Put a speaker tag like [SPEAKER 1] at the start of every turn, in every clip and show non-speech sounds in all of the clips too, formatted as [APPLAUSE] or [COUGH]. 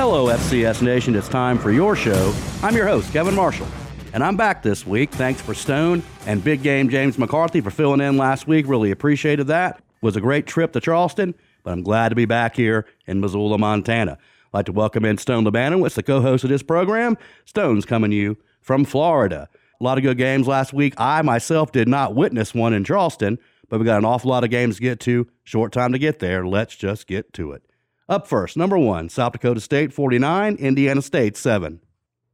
[SPEAKER 1] Hello, FCS Nation. It's time for your show. I'm your host, Kevin Marshall, and I'm back this week. Thanks for Stone and Big Game James McCarthy for filling in last week. Really appreciated that. It was a great trip to Charleston, but I'm glad to be back here in Missoula, Montana. I'd like to welcome in Stone Labanowitz, the co-host of this program. Stone's coming to you from Florida. A lot of good games last week. I myself did not witness one in Charleston, but we got an awful lot of games to get to. Short time to get there. Let's just get to it. Up first, number one, South Dakota State 49, Indiana State 7.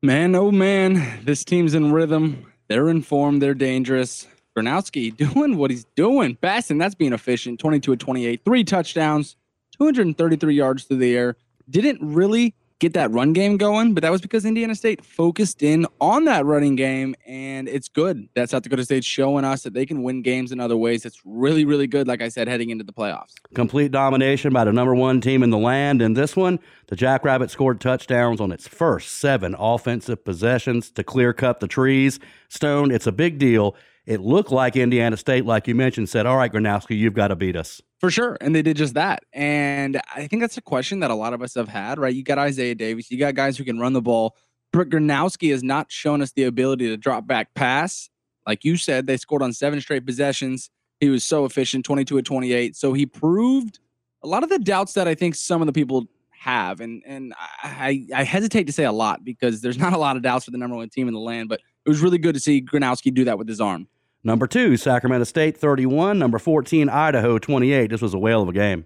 [SPEAKER 2] Man, oh man, this team's in rhythm. They're informed. They're dangerous. Gronowski [LAUGHS] doing what he's doing. Basson, that's being efficient. 22 to 28, three touchdowns, 233 yards through the air. Didn't really get that run game going, but that was because Indiana State focused in on that running game, and it's good that South Dakota State's showing us that they can win games in other ways. It's really, really good, like I said, heading into the playoffs.
[SPEAKER 1] Complete domination by the number one team in the land. In this one, the Jackrabbit scored touchdowns on its first seven offensive possessions to clear cut the trees. Stone, it's a big deal. It looked like Indiana State, like you mentioned, said, All right, Gronowski, you've got to beat us.
[SPEAKER 2] For sure. And they did just that. And I think that's a question that a lot of us have had, right? You got Isaiah Davis, you got guys who can run the ball. But Gronowski has not shown us the ability to drop back pass. Like you said, they scored on seven straight possessions. He was so efficient, 22 at 28. So he proved a lot of the doubts that I think some of the people have. And and I, I hesitate to say a lot because there's [LAUGHS] not a lot of doubts for the number one team in the land, but it was really good to see Gronowski do that with his arm.
[SPEAKER 1] Number two, Sacramento State 31. Number 14, Idaho 28. This was a whale of a game.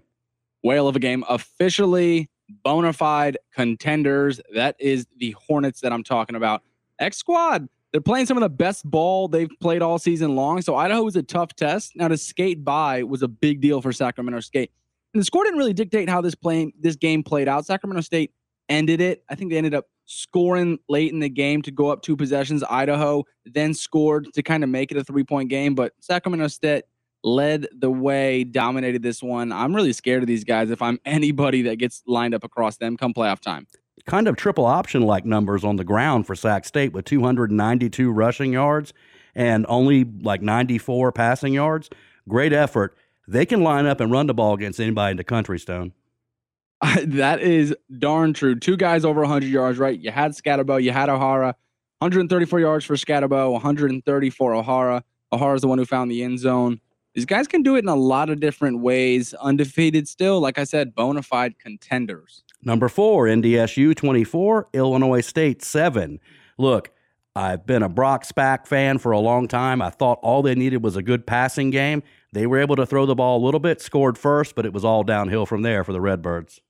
[SPEAKER 2] Whale of a game. Officially bona fide contenders. That is the Hornets that I'm talking about. X Squad, they're playing some of the best ball they've played all season long. So Idaho was a tough test. Now to skate by was a big deal for Sacramento State. And the score didn't really dictate how this playing this game played out. Sacramento State ended it. I think they ended up scoring late in the game to go up two possessions. Idaho then scored to kind of make it a three point game, but Sacramento State led the way, dominated this one. I'm really scared of these guys if I'm [LAUGHS] anybody that gets lined up across them come playoff time.
[SPEAKER 1] Kind of triple option like numbers on the ground for Sac State with 292 rushing yards and only like 94 passing yards. Great effort. They can line up and run the ball against anybody in the country, Stone. [LAUGHS]
[SPEAKER 2] that is darn true. Two guys over 100 yards, right? You had Skattebo, you had O'Hara. 134 yards for Skattebo, 130 for O'Hara. O'Hara's the one who found the end zone. These guys can do it in a lot of different ways. Undefeated still, like I said, bona fide contenders.
[SPEAKER 1] Number four, NDSU 24, Illinois State 7. Look, I've been a Brock Spack fan for a long time. I thought all they needed was a good passing game. They were able to throw the ball a little bit, scored first, but it was all downhill from there for the Redbirds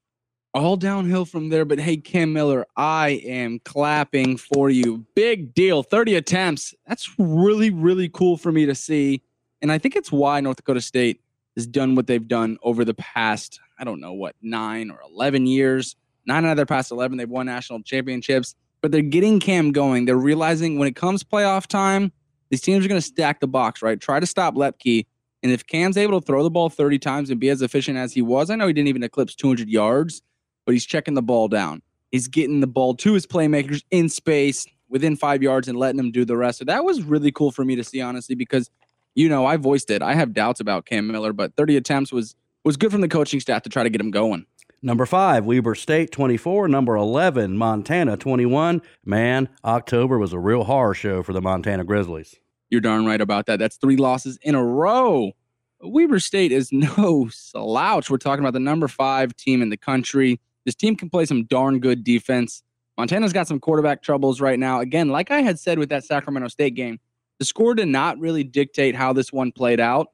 [SPEAKER 2] all downhill from there. But hey, Cam Miller, I am clapping for you. Big deal. 30 attempts. That's really, really cool for me to see. And I think it's why North Dakota State has done what they've done over the past, I don't know what, nine or 11 years. Nine out of their past 11, they've won national championships, but they're getting Cam going. They're realizing when it comes playoff time, these teams are going to stack the box, right? Try to stop Luepke. And if Cam's able to throw the ball 30 times and be as efficient as he was, I know he didn't even eclipse 200 yards, but he's checking the ball down. He's getting the ball to his playmakers in space within five yards and letting them do the rest. So that was really cool for me to see, honestly, because you know I voiced it. I have doubts about Cam Miller, but 30 attempts was was good from the coaching staff to try to get him going.
[SPEAKER 1] Number five, Weber State 24. Number 11, Montana 21. Man, October was a real horror show for the Montana Grizzlies.
[SPEAKER 2] You're darn right about that. That's three losses in a row. Weber State is no [LAUGHS] slouch. We're talking about the number five team in the country. This team can play some darn good defense. Montana's got some quarterback troubles right now. Again, like I had said with that Sacramento State game, the score did not really dictate how this one played out.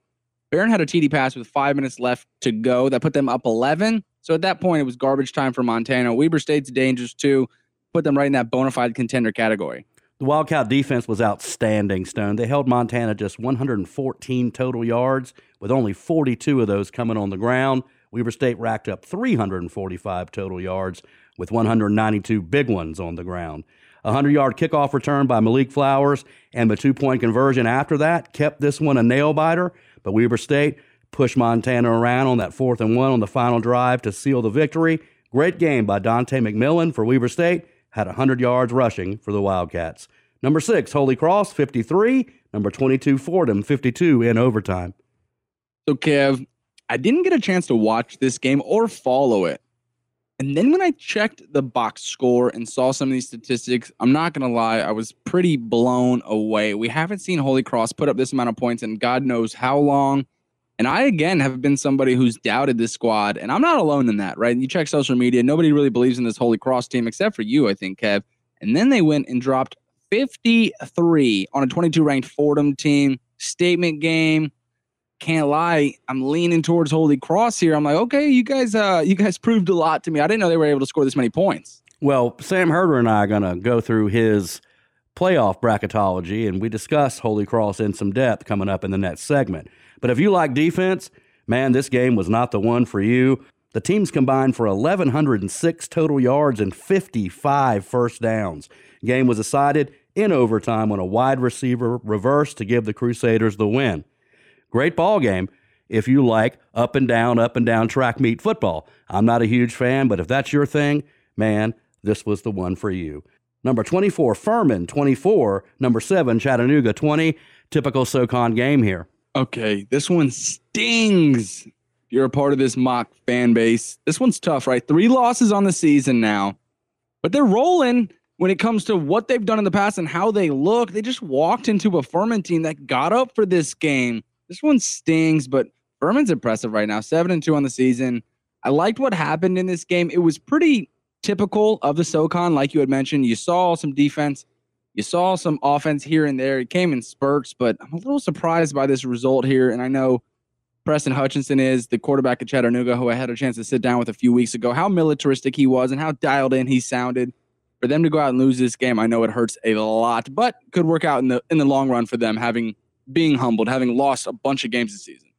[SPEAKER 2] Barron had a TD pass with five minutes left to go that put them up 11. So at that point, it was garbage time for Montana. Weber State's dangerous too. Put them right in that bona fide contender category.
[SPEAKER 1] The Wildcat defense was outstanding, Stone. They held Montana just 114 total yards, with only 42 of those coming on the ground. Weber State racked up 345 total yards with 192 big ones on the ground. A 100 yard kickoff return by Malik Flowers and the two point conversion after that kept this one a nail biter, but Weber State pushed Montana around on that fourth and one on the final drive to seal the victory. Great game by Dontae McMillan for Weber State, had 100 yards rushing for the Wildcats. Number six, Holy Cross, 53. Number 22, Fordham, 52 in overtime.
[SPEAKER 2] So, Kev, I didn't get a chance to watch this game or follow it. And then when I checked the box score and saw some of these statistics, I'm not going to lie, I was pretty blown away. We haven't seen Holy Cross put up this amount of points in God knows how long. And I, again, have been somebody who's doubted this squad. And I'm not alone in that, right? You check social media, nobody really believes in this Holy Cross team except for you, I think, Kev. And then they went and dropped 53 on a 22 ranked Fordham team. Statement game can't lie, I'm leaning towards Holy Cross here. I'm like, okay, you guys, uh, you guys [LAUGHS] proved a lot to me. I didn't know they were able to score this many points.
[SPEAKER 1] Well, Sam Herder and I are to go through his playoff bracketology, and we discuss Holy Cross in some depth coming up in the next segment. But if you like defense, man, this game was not the one for you. The teams combined for 1,106 total yards and 55 first downs. Game was decided in overtime when a wide receiver reversed to give the Crusaders the win. Great ball game if you like up and down, up and down track meet football. I'm not a huge fan, but if that's your thing, man, this was the one for you. Number 24, Furman 24. Number 7, Chattanooga 20. Typical SoCon game here.
[SPEAKER 2] Okay, this one stings. You're a part of this Moc fan base. This one's tough, right? Three losses on the season now, but they're rolling when it comes to what they've done in the past and how they look. They just walked into a Furman team that got up for this game this one stings, but Furman's impressive right now. Seven and two on the season. I liked what happened in this game. It was pretty typical of the SoCon, like you had mentioned. You saw some defense, you saw some offense here and there. It came in spurts, but I'm a little surprised by this result here. And I know Preston Hutchinson is the quarterback at Chattanooga, who I had a chance to sit down with a few weeks ago. How militaristic he was and how dialed in he sounded. For them to go out and lose this game, I know it hurts a lot, but could work out in the in the long run for them having being humbled, having lost a bunch of games this season.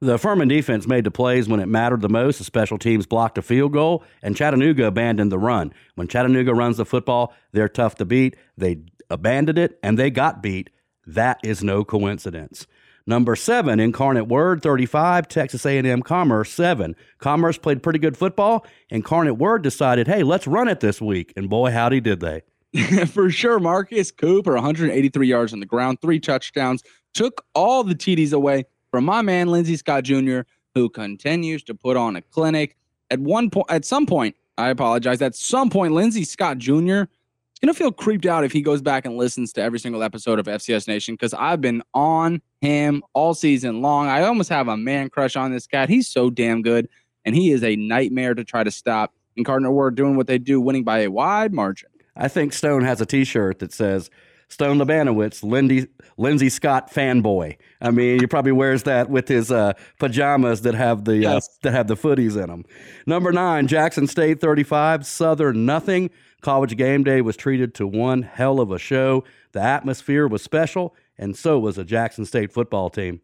[SPEAKER 1] The Furman defense made the plays when it mattered the most. The special teams blocked a field goal, and Chattanooga abandoned the run. When Chattanooga runs the football, they're tough to beat. They abandoned it, and they got beat. That is no coincidence. Number seven, Incarnate Word, 35, Texas A&M Commerce, seven. Commerce played pretty good football. Incarnate Word decided, hey, let's run it this week. And boy, howdy did they. [LAUGHS]
[SPEAKER 2] For sure, Marcus Cooper, 183 yards on the ground, three touchdowns, took all the TDs away from my man Lindsey Scott Jr., who continues to put on a clinic. At one point, at some point, I apologize. At some point, Lindsey Scott Jr. is gonna feel creeped out if he goes back and listens to every single episode of FCS Nation because I've been on him all season long. I almost have a man crush on this cat. He's so damn good, and he is a nightmare to try to stop. And Incarnate Word doing what they do, winning by a wide margin.
[SPEAKER 1] I think Stone has a T-shirt that says Stone Labanowitz, Lindy, Lindsey Scott fanboy. I mean, he probably wears that with his uh, pajamas that have the uh, yes. uh, that have the footies in them. Number nine, Jackson State, thirty-five, Southern nothing. College game day was treated to one hell of a show. The atmosphere was special, and so was a Jackson State football team.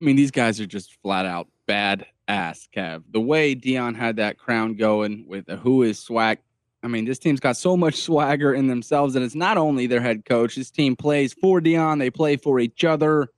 [SPEAKER 2] I mean, these guys are just flat out bad ass, Kev. The way Deion had that crown going with the who is SWAC I mean, this team's got so much [LAUGHS] swagger in themselves, and it's not only their head coach. This team plays for Deion, they play for each other.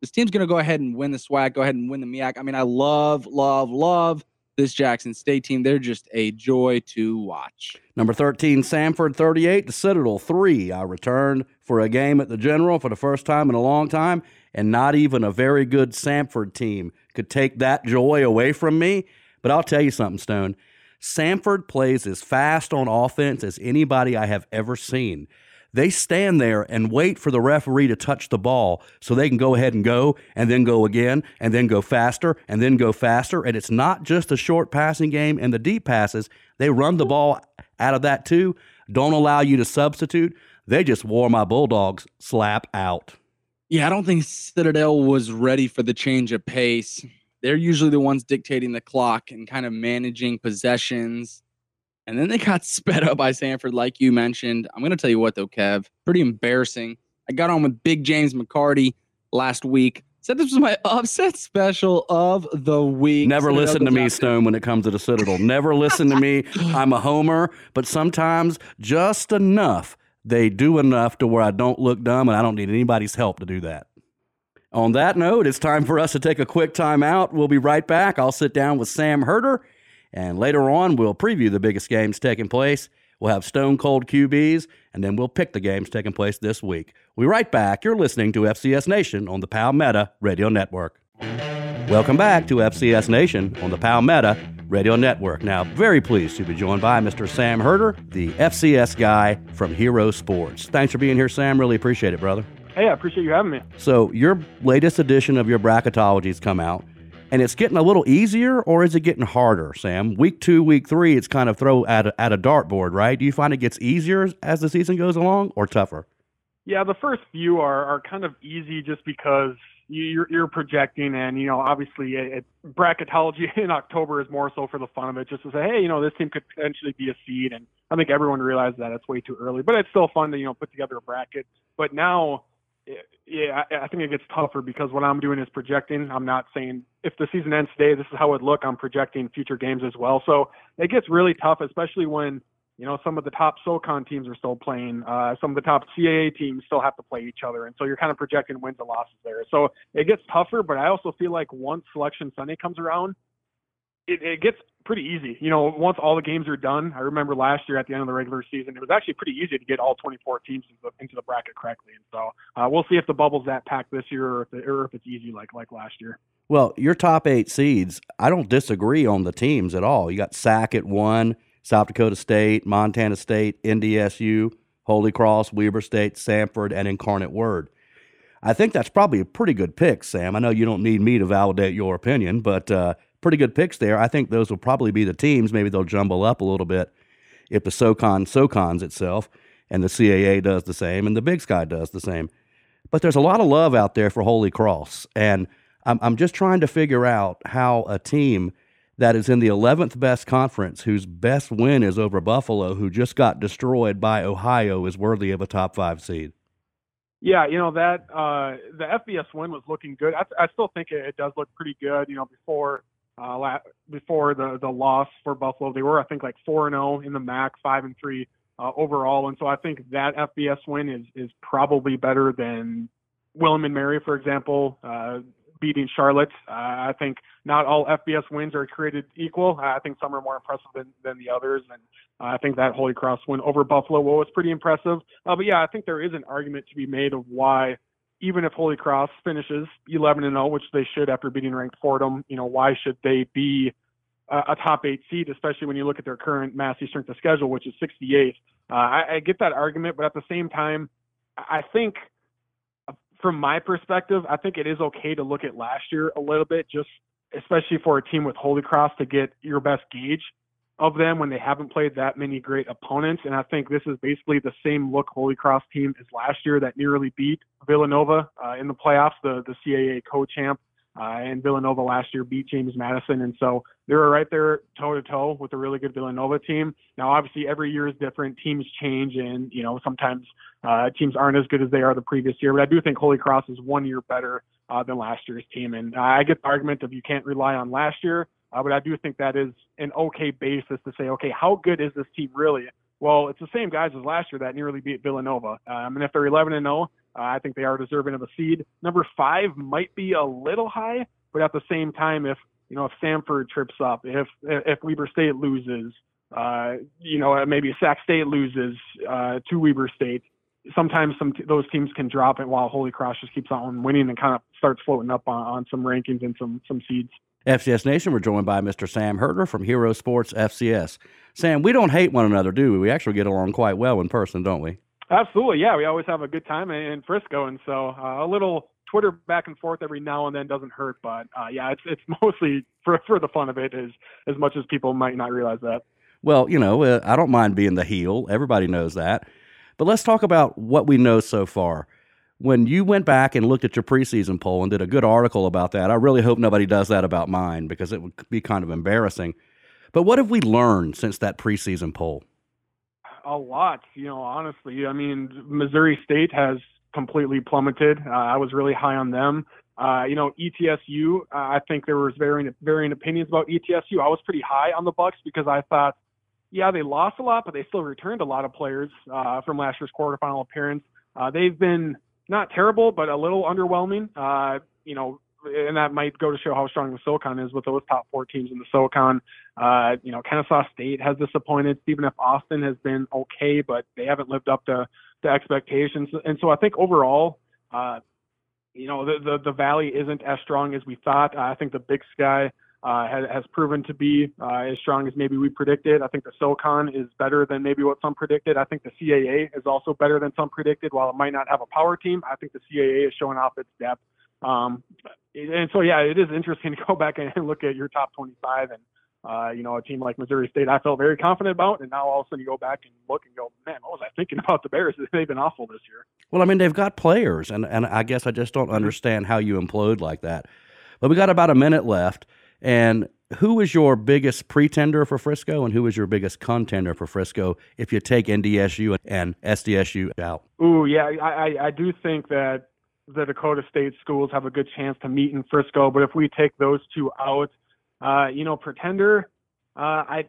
[SPEAKER 2] This team's going to go ahead and win the SWAC, go ahead and win the MEAC. I mean, I love, love, love this Jackson State team. They're just a joy to watch.
[SPEAKER 1] Number 13, Samford 38, the Citadel 3. I returned for a game at the General for the first time in a long time, and not even a very good Samford team could take that joy away from me. But I'll tell you something, Stone. Samford plays as fast on offense as anybody I have ever seen. They stand there and wait for the referee to touch the ball so they can go ahead and go and then go again and then go faster and then go faster. And it's not just a short passing game and the deep passes. They run the ball out of that too. Don't allow you to substitute. They just wore my Bulldogs slap out.
[SPEAKER 2] Yeah, I don't think Citadel was ready for the change of pace they're usually the ones dictating the clock and kind of managing possessions. And then they got [LAUGHS] sped up by Samford, like you mentioned. I'm going to tell you what, though, Kev, pretty embarrassing. I got on with Big James McCarty last week. Said this was my [LAUGHS] upset special of the week.
[SPEAKER 1] Never listen to me, Stone, when it comes to the Citadel. Never listen to me. [LAUGHS] I'm a homer, but sometimes just enough. They do enough to where I don't look dumb, and I don't need anybody's help to do that. On that note, it's time for us to take a quick time out. We'll be right back. I'll sit down with Sam Herder, and later on, we'll preview the biggest games taking place. We'll have Stone Cold QBs, and then we'll pick the games taking place this week. We'll right back. You're listening to FCS Nation on the Palmetto Radio Network. Welcome back to FCS Nation on the Palmetto Radio Network. Now, very pleased to be joined by Mr. Sam Herder, the FCS guy from Hero Sports. Thanks for being here, Sam. Really appreciate it, brother.
[SPEAKER 3] Hey, I appreciate you having me.
[SPEAKER 1] So, your latest edition of your bracketology's come out, and it's getting a little easier, or is it getting harder, Sam? Week two, week three, it's kind of throw at a, at a dartboard, right? Do you find it gets easier as the season goes along, or tougher?
[SPEAKER 3] Yeah, the first few are, are kind of easy just because you're, you're projecting, and you know, obviously, it, it, bracketology [LAUGHS] in October is more so for the fun of it, just to say, hey, you know, this team could potentially be a seed, and I think everyone realizes that it's way too early, but it's still fun to you know put together a bracket. But now, yeah, I, I think it gets tougher because what I'm doing is projecting. I'm not saying if the season ends today, this is how it look. I'm projecting future games as well, so it gets really tough, especially when you know, some of the top SoCon teams are still playing. Uh, some of the top CAA teams still have to play each other, and so you're kind of projecting wins and losses there. So it gets tougher, but I also feel like once Selection Sunday comes around, it, it gets pretty easy. You know, once all the games are done, I remember last year at the end of the regular season, it was actually pretty easy to get all 24 teams into the, into the bracket correctly. And so uh, we'll see if the bubble's that packed this year, or if, or if it's easy like like last year.
[SPEAKER 1] Well, your top eight seeds, I don't disagree on the teams at all. You got Sac at one. South Dakota State, Montana State, NDSU, Holy Cross, Weber State, Samford, and Incarnate Word. I think that's probably a pretty good pick, Sam. I know you don't need me to validate your opinion, but uh, pretty good picks there. I think those will probably be the teams. Maybe they'll jumble up a little bit if the SoCon SoCons itself and the CAA does the same and the Big Sky does the same. But there's a lot of love out there for Holy Cross, and I'm, I'm just trying to figure out how a team – that is in the 11th best conference, whose best win is over Buffalo, who just got destroyed by Ohio, is worthy of a top five seed.
[SPEAKER 3] Yeah, you know that uh, the FBS win was looking good. I, I still think it, it, does look pretty good. You know, before uh, before the the loss for Buffalo, they were I think like four and zero oh in the MAC, five and three uh, overall, and so I think that FBS win is is probably better than William and Mary, for example. Uh, beating Charlotte. Uh, I think not all FBS wins are created equal. I think some are more impressive than, than the others, and uh, I think that Holy Cross win over Buffalo well, was pretty impressive. Uh, but yeah, I think there is an argument to be made of why, even if Holy Cross finishes 11 and 0, which they should after beating ranked Fordham, you know, why should they be a, a top eight seed, especially when you look at their current Massey strength of schedule, which is 68. Uh, I, I get that argument, but at the same time, I think – from my perspective, I think it is okay to look at last year a little bit, just especially for a team with Holy Cross to get your best gauge of them when they haven't played that many great opponents. And I think this is basically the same look Holy Cross team as last year that nearly beat Villanova uh, in the playoffs, the the CAA co-champ. Uh, and Villanova last year beat James Madison, and so they were right there toe to toe with a really good Villanova team. Now, obviously, every year is different. Teams change, and you know sometimes uh, teams aren't as good as they are the previous year. But I do think Holy Cross is one year better uh, than last year's team, and I get the argument of you can't rely on last year, uh, but I do think that is an okay basis to say, okay, how good is this team really? Well, it's the same guys as last year that nearly beat Villanova. Um, and if they're 11 and 0, uh, I think they are deserving of a seed. Number five might be a little high, but at the same time, if you know if Samford trips up, if if Weber State loses, uh, you know maybe Sac State loses uh, to Weber State, sometimes some t- those teams can drop it while Holy Cross just keeps on winning and kind of starts floating up on, on some rankings and some some seeds.
[SPEAKER 1] FCS Nation, we're joined by Mr. Sam Herder from Hero Sports FCS. Sam, we don't hate one another, do we? We actually get along quite well in person, don't we?
[SPEAKER 3] Absolutely, yeah. We always have a good time in Frisco, and so uh, a little Twitter back and forth every now and then doesn't hurt. But uh, yeah, it's it's [LAUGHS] mostly for for the fun of it, as as much as people might not realize that.
[SPEAKER 1] Well, you know, uh, I don't mind being the heel. Everybody knows that. But let's talk about what we know so far. When you went back and looked at your preseason poll and did a good article about that, I really hope nobody does that about mine because it would be kind of embarrassing. But what have we learned since that preseason poll?
[SPEAKER 3] a lot. You know, honestly, I mean, Missouri State has completely plummeted. Uh, I was really high on them. Uh, you know, ETSU. Uh, I think there was varying varying opinions about ETSU. I was pretty high on the Bucks because I thought, yeah, they lost a lot, but they still returned a lot of players uh, from last year's quarterfinal appearance. Uh, they've been not terrible, but a little underwhelming. Uh, you know, and that might go to show how strong the SoCon is with those top four teams in the SoCon. Uh, you know, Kennesaw State has disappointed. Stephen F. Austin has been okay, but they haven't lived up to the expectations. And so I think overall, uh, you know, the, the, the Valley isn't as strong as we thought. I think the Big Sky uh, has, has, proven to be uh, as strong as maybe we predicted. I think the SoCon is better than maybe what some predicted. I think the CAA is also better than some predicted. While it might not have a power team, I think the CAA is showing off its depth. Um, and so, yeah, it is interesting [LAUGHS] to go back and look at your top 25 and uh, you know, a team like Missouri State, I felt very confident about, and now all of a sudden you go back and look and go, man, what was I thinking [LAUGHS] about the Bears? They've been awful this year.
[SPEAKER 1] Well, I mean, they've got players, and and I guess I just don't understand how you implode like that. But we got about a minute left, and who is your biggest pretender for Frisco, and who is your biggest contender for Frisco if you take NDSU and SDSU out?
[SPEAKER 3] Ooh, yeah, I, I do think that the Dakota State schools have a good chance to meet in Frisco, but if we take those two out, uh, you know, Pretender, uh, I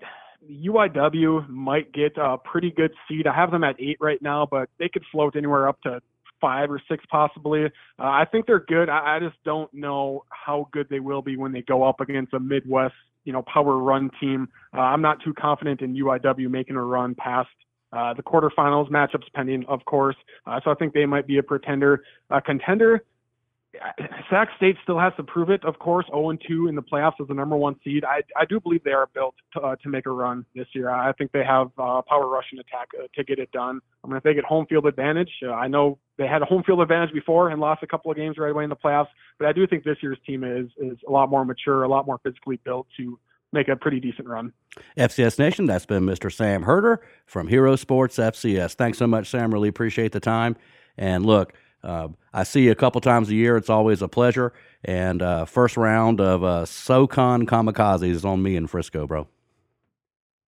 [SPEAKER 3] UIW might get a pretty good seed. I have them at eight right now, but they could float anywhere up to five or six possibly. Uh, I think they're good. I, I just don't know how good they will be when they go up against a Midwest, you know, power run team. Uh, I'm not too confident in UIW making a run past uh, the quarterfinals matchups pending, of course. Uh, so I think they might be a pretender. a contender, Sac State still has to prove it, of course. 0 2 in the playoffs as the number one seed. I, I do believe they are built to, uh, to make a run this year. I think they have uh, power rushing attack uh, to get it done. I mean, if they get home field advantage, uh, I know they had a home field advantage before and lost a couple of games right away in the playoffs, but I do think this year's team is is a lot more mature, a lot more physically built to make a pretty decent run.
[SPEAKER 1] FCS Nation, that's been Mr. Sam Herder from Hero Sports FCS. Thanks so much, Sam. Really appreciate the time. And look, uh, I see you a couple times a year. It's always a pleasure. And uh, first round of uh, SoCon Kamikazes is on me in Frisco, bro.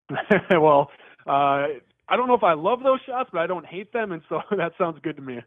[SPEAKER 1] [LAUGHS]
[SPEAKER 3] well, uh, I don't know if I love those shots, but I don't hate them, and so [LAUGHS] that sounds good to me.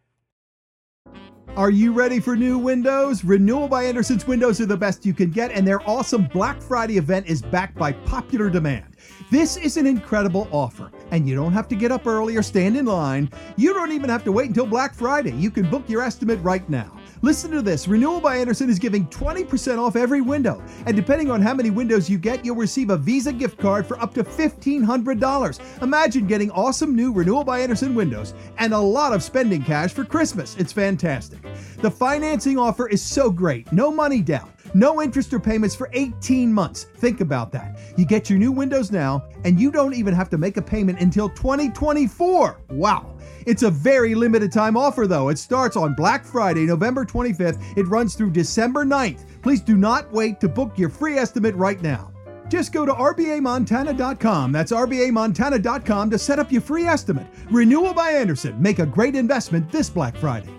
[SPEAKER 4] Are you ready for new windows? Renewal by Andersen's windows are the best you can get, and their awesome Black Friday event is backed by popular demand. This is an incredible offer, and you don't have to get up early or stand in line. You don't even have to wait until Black Friday. You can book your estimate right now. Listen to this Renewal by Andersen is giving 20% off every window. And depending on how many windows you get, you'll receive a Visa gift card for up to $1,500. Imagine getting awesome new Renewal by Andersen windows and a lot of spending cash for Christmas. It's fantastic. The financing offer is so great no money down. No interest or payments for 18 months. Think about that. You get your new windows now, and you don't even have to make a payment until 2024. Wow. It's a very limited time offer, though. It starts on Black Friday, November 25th. It runs through December 9th. Please do not wait to book your free estimate right now. Just go to RBAMontana.com. That's RBAMontana.com to set up your free estimate. Renewal by Andersen. Make a great investment this Black Friday.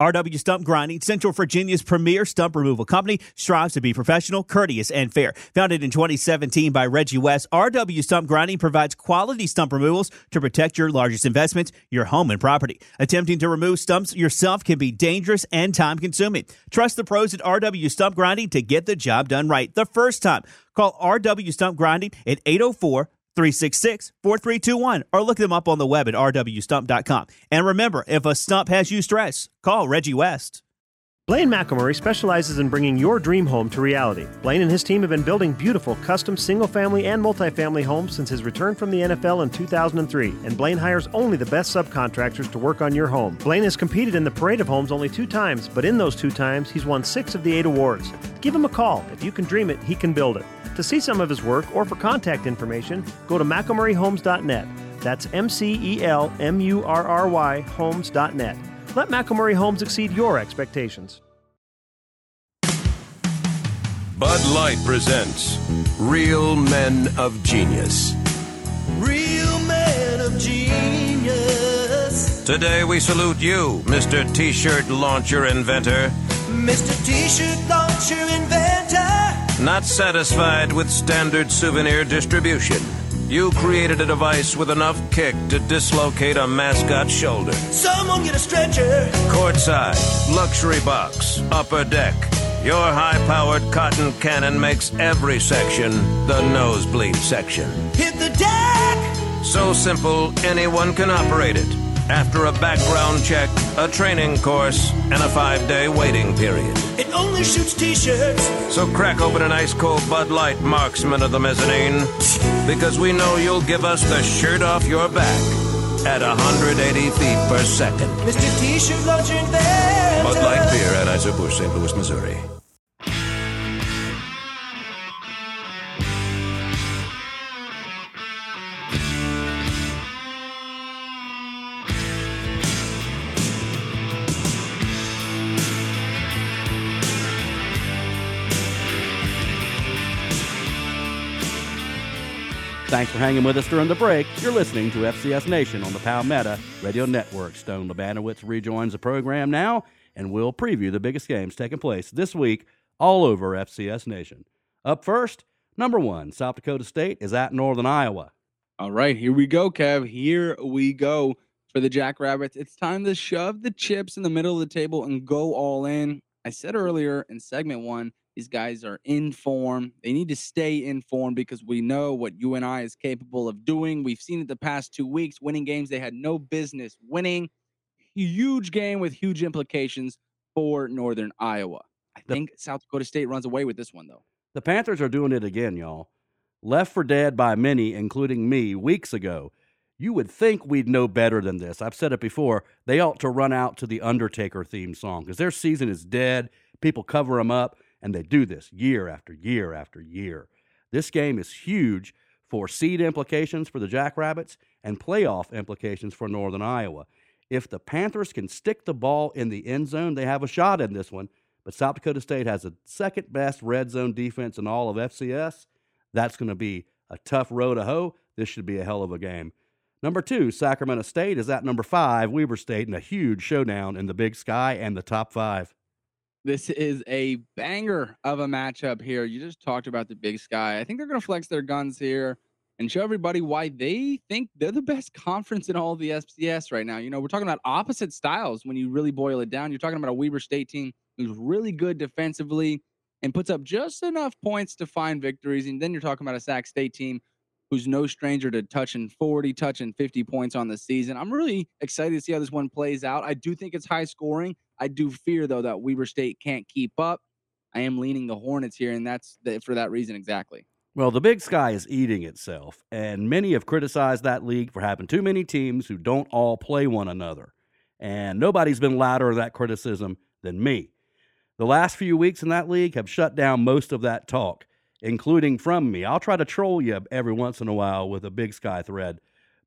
[SPEAKER 5] RW Stump Grinding, Central Virginia's premier stump removal company, strives to be professional, courteous, and fair. Founded in 2017 by Reggie West, RW Stump Grinding provides quality stump removals to protect your largest investments, your home and property. Attempting to remove stumps yourself can be dangerous and time consuming. Trust the pros at RW Stump Grinding to get the job done right the first time. Call RW Stump Grinding at 804 366 4321 or look them up on the web at rwstump.com. And remember, if a stump has you stressed, call Reggie West.
[SPEAKER 6] Blaine McElmurray specializes in bringing your dream home to reality. Blaine and his team have been building beautiful custom single family and multifamily homes since his return from the NFL in 2003, and Blaine hires only the best subcontractors to work on your home. Blaine has competed in the Parade of Homes only two times, but in those two times, he's won six of the eight awards. Give him a call. If you can dream it, he can build it. To see some of his work or for contact information, go to McElmurrayHomes.net. That's M C E L M U R R Y Homes.net. Let McElmurray Homes exceed your expectations.
[SPEAKER 7] Bud Light presents Real Men of Genius.
[SPEAKER 8] Real Men of Genius.
[SPEAKER 7] Today we salute you, Mr. T shirt launcher inventor.
[SPEAKER 8] Mr. T shirt launcher inventor.
[SPEAKER 7] Not satisfied with standard souvenir distribution, you created a device with enough kick to dislocate a mascot's shoulder.
[SPEAKER 8] Someone get a stretcher.
[SPEAKER 7] Courtside, luxury box, upper deck. Your high powered cotton cannon makes every section the nosebleed section.
[SPEAKER 8] Hit the deck!
[SPEAKER 7] So simple, anyone can operate it after a background check, a training course, and a five day waiting period.
[SPEAKER 8] It only shoots t shirts.
[SPEAKER 7] So crack open an ice cold Bud Light, marksman of the mezzanine, because we know you'll give us the shirt off your back at 180 feet per second.
[SPEAKER 8] Mr. T shirt.
[SPEAKER 7] Bud Light Beer, Anheuser-Busch, St. Louis, Missouri.
[SPEAKER 1] Thanks for hanging with us during the break. You're listening to FCS Nation on the Palmetto Radio Network. Stone Labanowitz rejoins the program now, and we'll preview the biggest games taking place this week all over FCS Nation. Up first, number one, South Dakota State is at Northern Iowa.
[SPEAKER 2] All right, here we go, Kev. Here we go for the Jackrabbits. It's time to shove the chips in the middle of the table and go all in. I said earlier in segment one, these guys are in form. They need to stay in form because we know what UNI is capable of doing. We've seen it the past two weeks, winning games they had no business winning. Huge game with huge implications for Northern Iowa. I
[SPEAKER 1] The-
[SPEAKER 2] think South Dakota State runs away with this one, though.
[SPEAKER 1] The Panthers are doing it again, y'all. Left for dead by many, including me, weeks ago. You would think we'd know better than this. I've said it before. They ought to run out to the Undertaker theme song because their season is dead. People cover them up, and they do this year after year after year. This game is huge for seed implications for the Jackrabbits and playoff implications for Northern Iowa. If the Panthers can stick the ball in the end zone, they have a shot in this one. But South Dakota State has the second best red zone defense in all of FCS. That's going to be a tough row to hoe. This should be a hell of a game. Number two, Sacramento State is at number five, Weber State, in a huge showdown in the Big Sky and the top five.
[SPEAKER 2] This is a banger of a matchup here. You just talked about the big sky. I think they're going to flex their guns here and show everybody why they think they're the best [LAUGHS] conference in all the FCS right now. You know, we're talking about opposite styles when you really boil it down. You're talking about a Weber State team who's really good defensively and puts up just enough points to find victories. And then you're talking about a Sac State team who's no stranger to touching 40, touching 50 points on the season. I'm really excited to see how this one plays out. I do think it's high scoring. I do fear though that Weber State can't keep up. I am leaning the Hornets here, and that's the, for that reason exactly.
[SPEAKER 1] Well, the Big Sky is eating itself, and many have criticized that league for having too many teams who don't all play one another. And nobody's been louder of that criticism than me. The last few weeks in that league have shut down most of that talk, including from me. I'll try to troll you every once in a while with a Big Sky thread,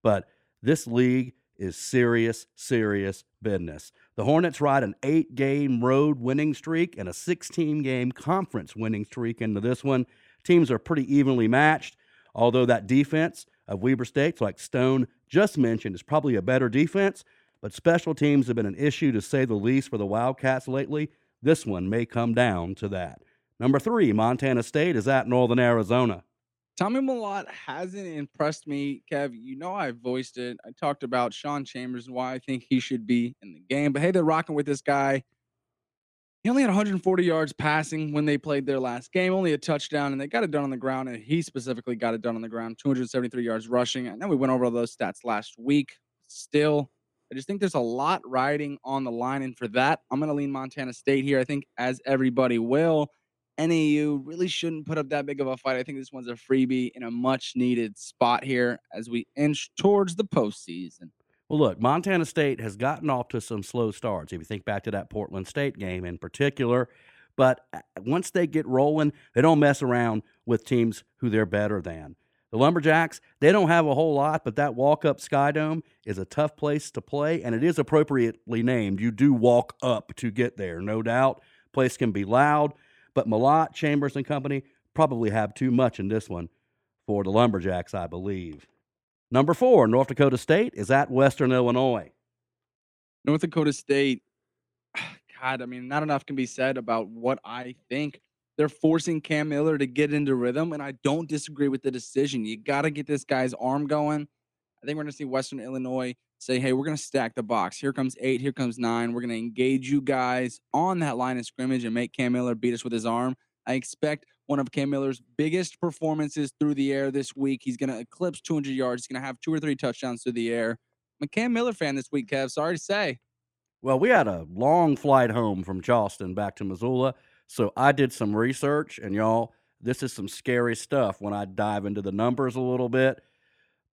[SPEAKER 1] but this league is serious, serious business. The Hornets ride an eight game road winning streak and a 16 game conference winning streak into this one. Teams are pretty evenly matched, although that defense of Weber State's, like Stone just mentioned, is probably a better defense. But special teams have been an issue to say the least for the Wildcats lately. This one may come down to that. Number three, Montana State is at Northern Arizona.
[SPEAKER 2] Tommy Mellott hasn't impressed me, Kev. You know I voiced it. I talked about Sean Chambers and why I think he should be in the game. But hey, they're rocking with this guy. He only had 140 yards passing when they played their last game, only a touchdown, and they got it done on the ground. And he specifically got it done on the ground, 273 yards rushing. I know we went over all those stats last week. Still, I just think there's a lot riding on the line. And for that, I'm going to lean Montana State here. I think, as everybody will. NAU really shouldn't put up that big of a fight. I think this one's a freebie in a much needed spot here as we inch towards the postseason.
[SPEAKER 1] Well, look, Montana State has gotten off to some slow starts. If you think back to that Portland State game in particular, but uh, once they get rolling, they don't mess around with teams who they're better than. The Lumberjacks, they don't have a whole lot, but that Walkup Skydome is a tough place to play, and it is appropriately named. You do walk up to get there, no doubt. Place can be loud, but Mellott, Chambers, and company probably have too much in this one for the Lumberjacks, I believe. Number four, North Dakota State is at Western Illinois.
[SPEAKER 2] North Dakota State, [SIGHS] God, I mean, not enough can be said about what I think. They're forcing Cam Miller to get into rhythm, and I don't disagree with the decision. You got to get this guy's arm going. I think we're going to see Western Illinois say, hey, we're going to stack the box. Here comes eight, here comes nine. We're going to engage you guys on that line of scrimmage and make Cam Miller beat us with his arm. I expect one of Cam Miller's biggest performances through the air this week. He's going to eclipse 200 yards. He's going to have two or three touchdowns through the air. I'm a Cam Miller fan this week, Kev. Sorry to say.
[SPEAKER 1] Well, we had a long flight home from Charleston back to Missoula, so I did some research, and y'all, this is some scary stuff when I dive into the numbers a little bit.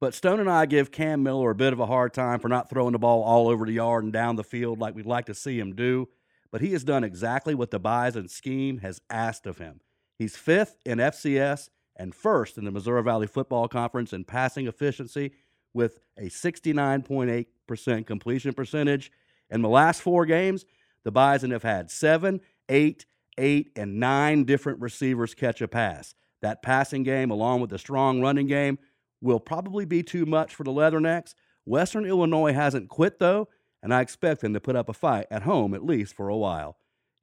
[SPEAKER 1] But Stone and I give Cam Miller a bit of a hard time for not throwing the ball all over the yard and down the field like we'd like to see him do. But he has done exactly what the Bison scheme has asked of him. He's fifth in FCS and first in the Missouri Valley Football Conference in passing efficiency with a 69.8% completion percentage. In the last four games, the Bison have had seven, eight, eight, and nine different receivers catch a pass. That passing game, along with the strong running game, will probably be too much for the Leathernecks. Western Illinois hasn't quit, though, and I expect them to put up a fight at home at least for a while.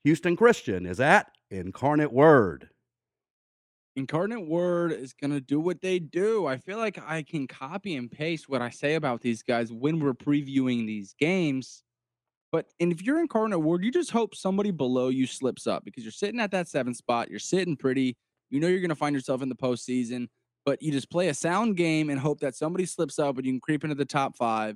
[SPEAKER 1] Houston Christian is at Incarnate Word.
[SPEAKER 2] Incarnate Word is going to do what they do. I feel like I can copy and paste what I say about these guys when we're previewing these games. But and if you're Incarnate Word, you just hope somebody below you slips up because you're sitting at that seventh spot. You're sitting pretty. You know you're going to find yourself in the postseason, but you just play a sound game and hope that somebody slips up and you can creep into the top five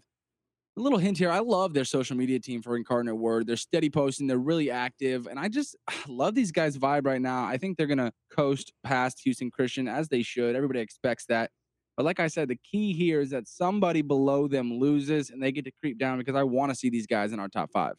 [SPEAKER 2] a little hint here. I love their social media team for Incarnate Word. They're steady posting. They're really active, and I just [SIGHS] love these guys' vibe right now. I think they're gonna coast past Houston Christian as they should. Everybody expects that. But like I said, the key here is that somebody below them loses and they get to creep down because I want to see these guys in our top five.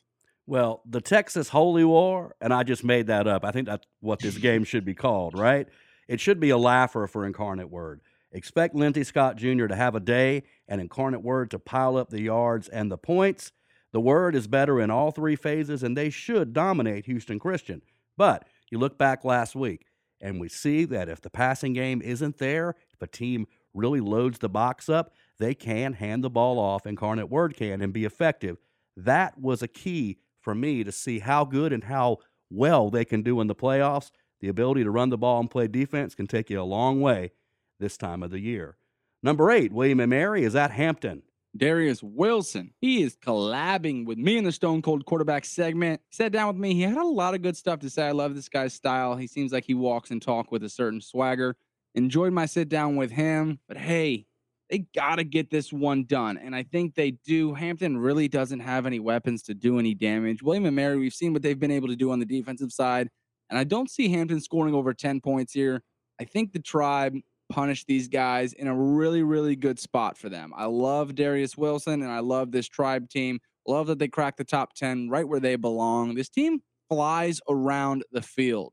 [SPEAKER 1] Well, the Texas Holy War, and I just made that up. I think that's what this game should be called, right? It should be a laugher for Incarnate Word. Expect Lindsey Scott Jr. to have a day and Incarnate Word to pile up the yards and the points. The Word is better in all three phases, and they should dominate Houston Christian. But you look back last week, and we see that if the passing game isn't there, if a team really loads the box up, they can hand the ball off, Incarnate Word can, and be effective. That was a key for me to see how good and how well they can do in the playoffs. The ability to run the ball and play defense can take you a long way this time of the year. Number eight, William and Mary is at Hampton.
[SPEAKER 2] Darius Wilson. He is collabing with me in the Stone Cold quarterback segment. Sat down with me. He had a lot of good stuff to say. I love this guy's style. He seems like he walks and talk with a certain swagger. Enjoyed my sit down with him. But hey, they got to get this one done. And I think they do. Hampton really doesn't have any weapons to do any damage. William and Mary, we've seen what they've been able to do on the defensive side. And I don't see Hampton scoring over 10 points here. I think the tribe punished these guys in a really, really good spot for them. I love Darius Wilson and I love this tribe team. Love that they cracked the top 10 right where they belong. This team flies around the field.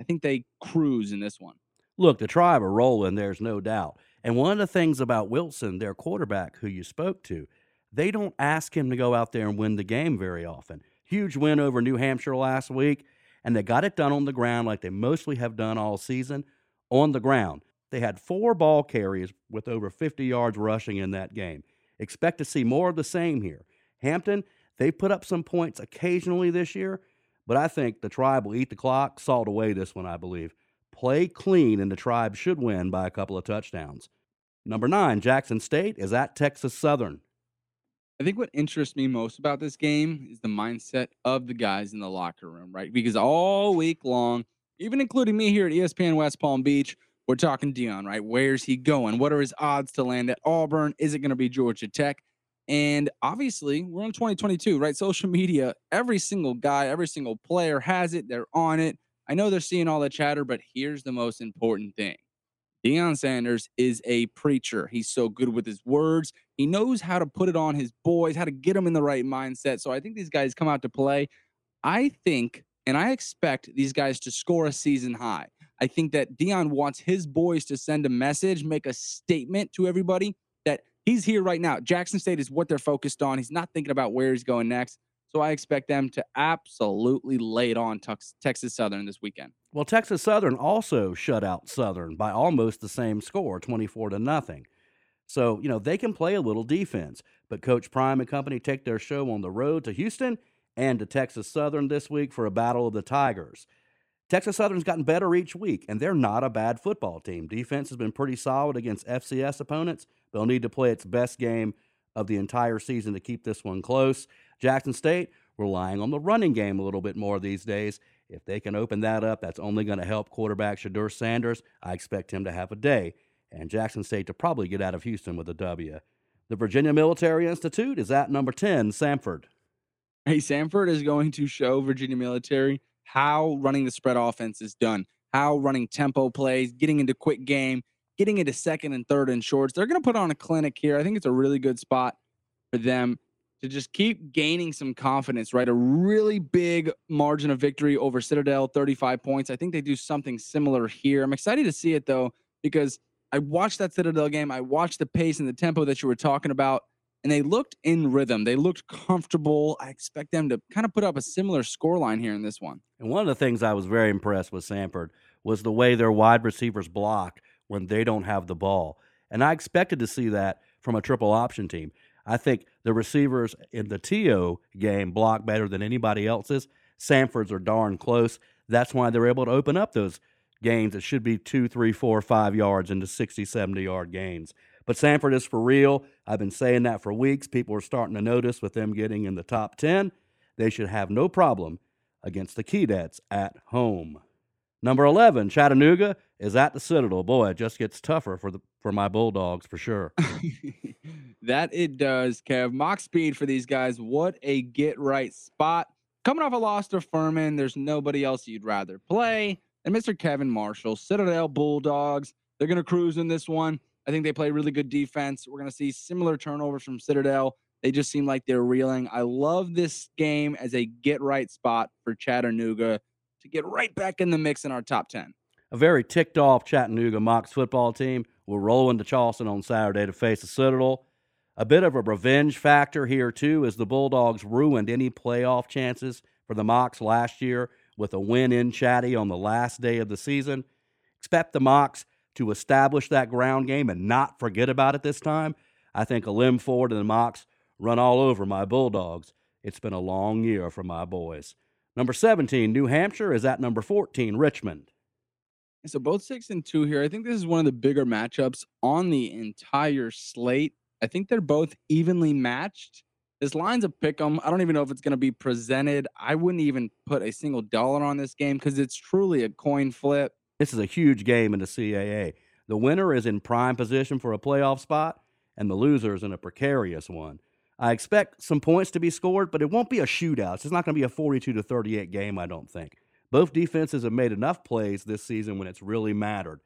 [SPEAKER 2] I think they cruise in this one.
[SPEAKER 1] Look, the tribe are rolling, there's no doubt. And one of the things about Wilson, their quarterback who you spoke to, they don't ask him to go out there and win the game very often. Huge win over New Hampshire last week, and they got it done on the ground like they mostly have done all season on the ground. They had four ball carries with over 50 yards rushing in that game. Expect to see more of the same here. Hampton, they put up some points occasionally this year, but I think the tribe will eat the clock, salt away this one, I believe. Play clean, and the tribe should win by a couple of touchdowns. Number nine, Jackson State is at Texas Southern.
[SPEAKER 2] I think what interests me most about this game is the mindset of the guys in the locker room, right? Because all week long, even including me here at ESPN West Palm Beach, we're talking Deion, right? Where's he going? What are his odds to land at Auburn? Is it going to be Georgia Tech? And obviously, we're in 2022, right? Social media, every single guy, every single player has it. They're on it. I know they're seeing all the chatter, but here's the most important thing Deion Sanders is a preacher. He's so good with his words. He knows how to put it on his boys, how to get them in the right mindset. So I think these guys come out to play. I think and I expect these guys to score a season high. I think that Deion wants his boys to send a message, make a statement to everybody that he's here right now. Jackson State is what they're focused on. He's not thinking about where he's going next. So I expect them to absolutely lay it on Texas Southern this weekend.
[SPEAKER 1] Well, Texas Southern also shut out Southern by almost the same score, 24 to nothing. So, you know, they can play a little defense, but Coach Prime and company take their show on the road to Houston and to Texas Southern this week for a battle of the Tigers. Texas Southern's gotten better each week, and they're not a bad football team. Defense has been pretty solid against FCS opponents. They'll need to play its best game of the entire season to keep this one close. Jackson State relying on the running game a little bit more these days. If they can open that up, that's only going to help quarterback Shedeur Sanders. I expect him to have a day, and Jackson State to probably get out of Houston with a W. The Virginia Military Institute is at number 10, Samford.
[SPEAKER 2] Hey, Samford is going to show Virginia Military how running the spread offense is done, how running tempo plays, getting into quick game, getting into second and third and shorts. They're going to put on a clinic here. I think it's a really good spot for them to just keep gaining some confidence, right? A really big margin of victory over Citadel, 35 points. I think they do something similar here. I'm excited to see it though, because I watched that Citadel game. I watched the pace and the tempo that you were talking about and they looked in rhythm. They looked comfortable. I expect them to kind of put up a similar score line here in this one.
[SPEAKER 1] And one of the things I was very impressed with Samford was the way their wide receivers block when they don't have the ball. And I expected to see that from a triple option team. I think the receivers in the TO game block better than anybody else's. Samford's are darn close. That's why they're able to open up those gains that should be two, three, four, five yards into 60, 70 yard gains. But Samford is for real. I've been saying that for weeks. People are starting to notice with them getting in the top 10. They should have no problem against the Keydets at home. Number 11, Chattanooga is at the Citadel. Boy, it just gets tougher for the for my Bulldogs for sure. [LAUGHS]
[SPEAKER 2] that it does, Kev. Mock speed for these guys. What a get right spot. Coming off a loss to Furman, there's nobody else you'd rather play than Mr. Kevin Marshall. Citadel Bulldogs. They're going to cruise in this one. I think they play really good defense. We're going to see similar turnovers from Citadel. They just seem like they're reeling. I love this game as a get right spot for Chattanooga to get right back in the mix in our top 10.
[SPEAKER 1] A very ticked off Chattanooga Mocs football team will roll into Charleston on Saturday to face the Citadel. A bit of a revenge factor here, too, as the Bulldogs ruined any playoff chances for the Mocs last year with a win in Chatty on the last day of the season. Expect the Mocs to establish that ground game and not forget about it this time. I think a limb forward and the Mocs run all over my Bulldogs. It's been a long year for my boys. Number 17, New Hampshire is at number 14, Richmond.
[SPEAKER 2] So both six and two here. I think this is one of the bigger matchups on the entire slate. I think they're both evenly matched. This line's a pick 'em. I don't even know if it's going to be presented. I wouldn't even put a single dollar on this game because it's truly a coin flip.
[SPEAKER 1] This is a huge game in the CAA. The winner is in prime position for a playoff spot, and the loser is in a precarious one. I expect some points to be scored, but it won't be a shootout. It's not going to be a 42 to 38 game, I don't think. Both defenses have made enough plays this season when it's really mattered.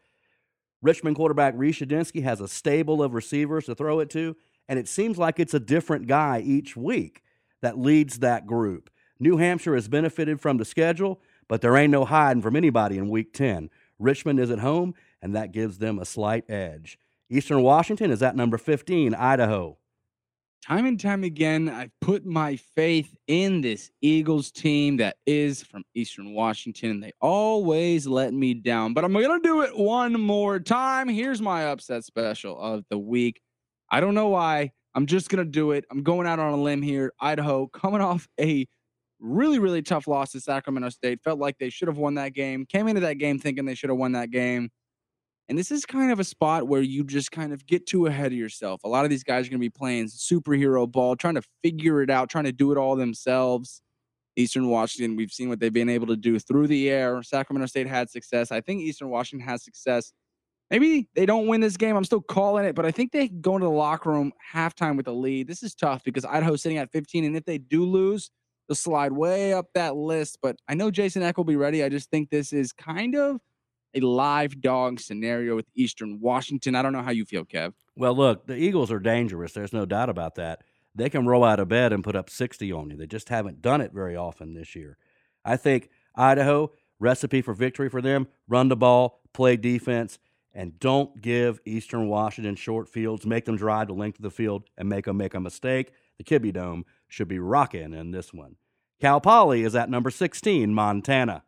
[SPEAKER 1] Richmond quarterback Reece has a stable of receivers to throw it to, and it seems like it's a different guy each week that leads that group. New Hampshire has benefited from the schedule, but there ain't no hiding from anybody in week 10. Richmond is at home, and that gives them a slight edge. Eastern Washington is at number 15, Idaho
[SPEAKER 2] time and time again, I've put my faith in this Eagles team that is from Eastern Washington. They always let me down, but I'm going to do it one more time. Here's my upset special of the week. I don't know why. I'm just going to do it. I'm going out on a limb here. Idaho coming [LAUGHS] off a really, really tough loss to Sacramento State. Felt like they should have won that game. Came into that game thinking they should have won that game. And this is kind of a spot where you just kind of get too ahead of yourself. A lot of these guys are going to be playing superhero ball, trying to figure it out, trying to do it all themselves. Eastern Washington, we've seen what they've been able to do through the air. Sacramento State had success. I think Eastern Washington has success. Maybe they don't win this game. I'm still calling it, but I think they go into the locker room halftime with a lead. This is tough because Idaho's sitting at 15, and if they do lose, they'll slide way up that list. But I know Jason Eck will be ready. I just think this is kind of a live dog scenario with Eastern Washington. I don't know how you feel, Kev.
[SPEAKER 1] Well, look, the Eagles are dangerous. There's no doubt about that. They can roll out of bed and put up 60 on you. They just haven't done it very often this year. I think Idaho, recipe for victory for them run the ball, play defense, and don't give Eastern Washington short fields. Make them drive the length of the field and make them make a mistake. The Kibbie Dome should be rocking in this one. Cal Poly is at number 16, Montana.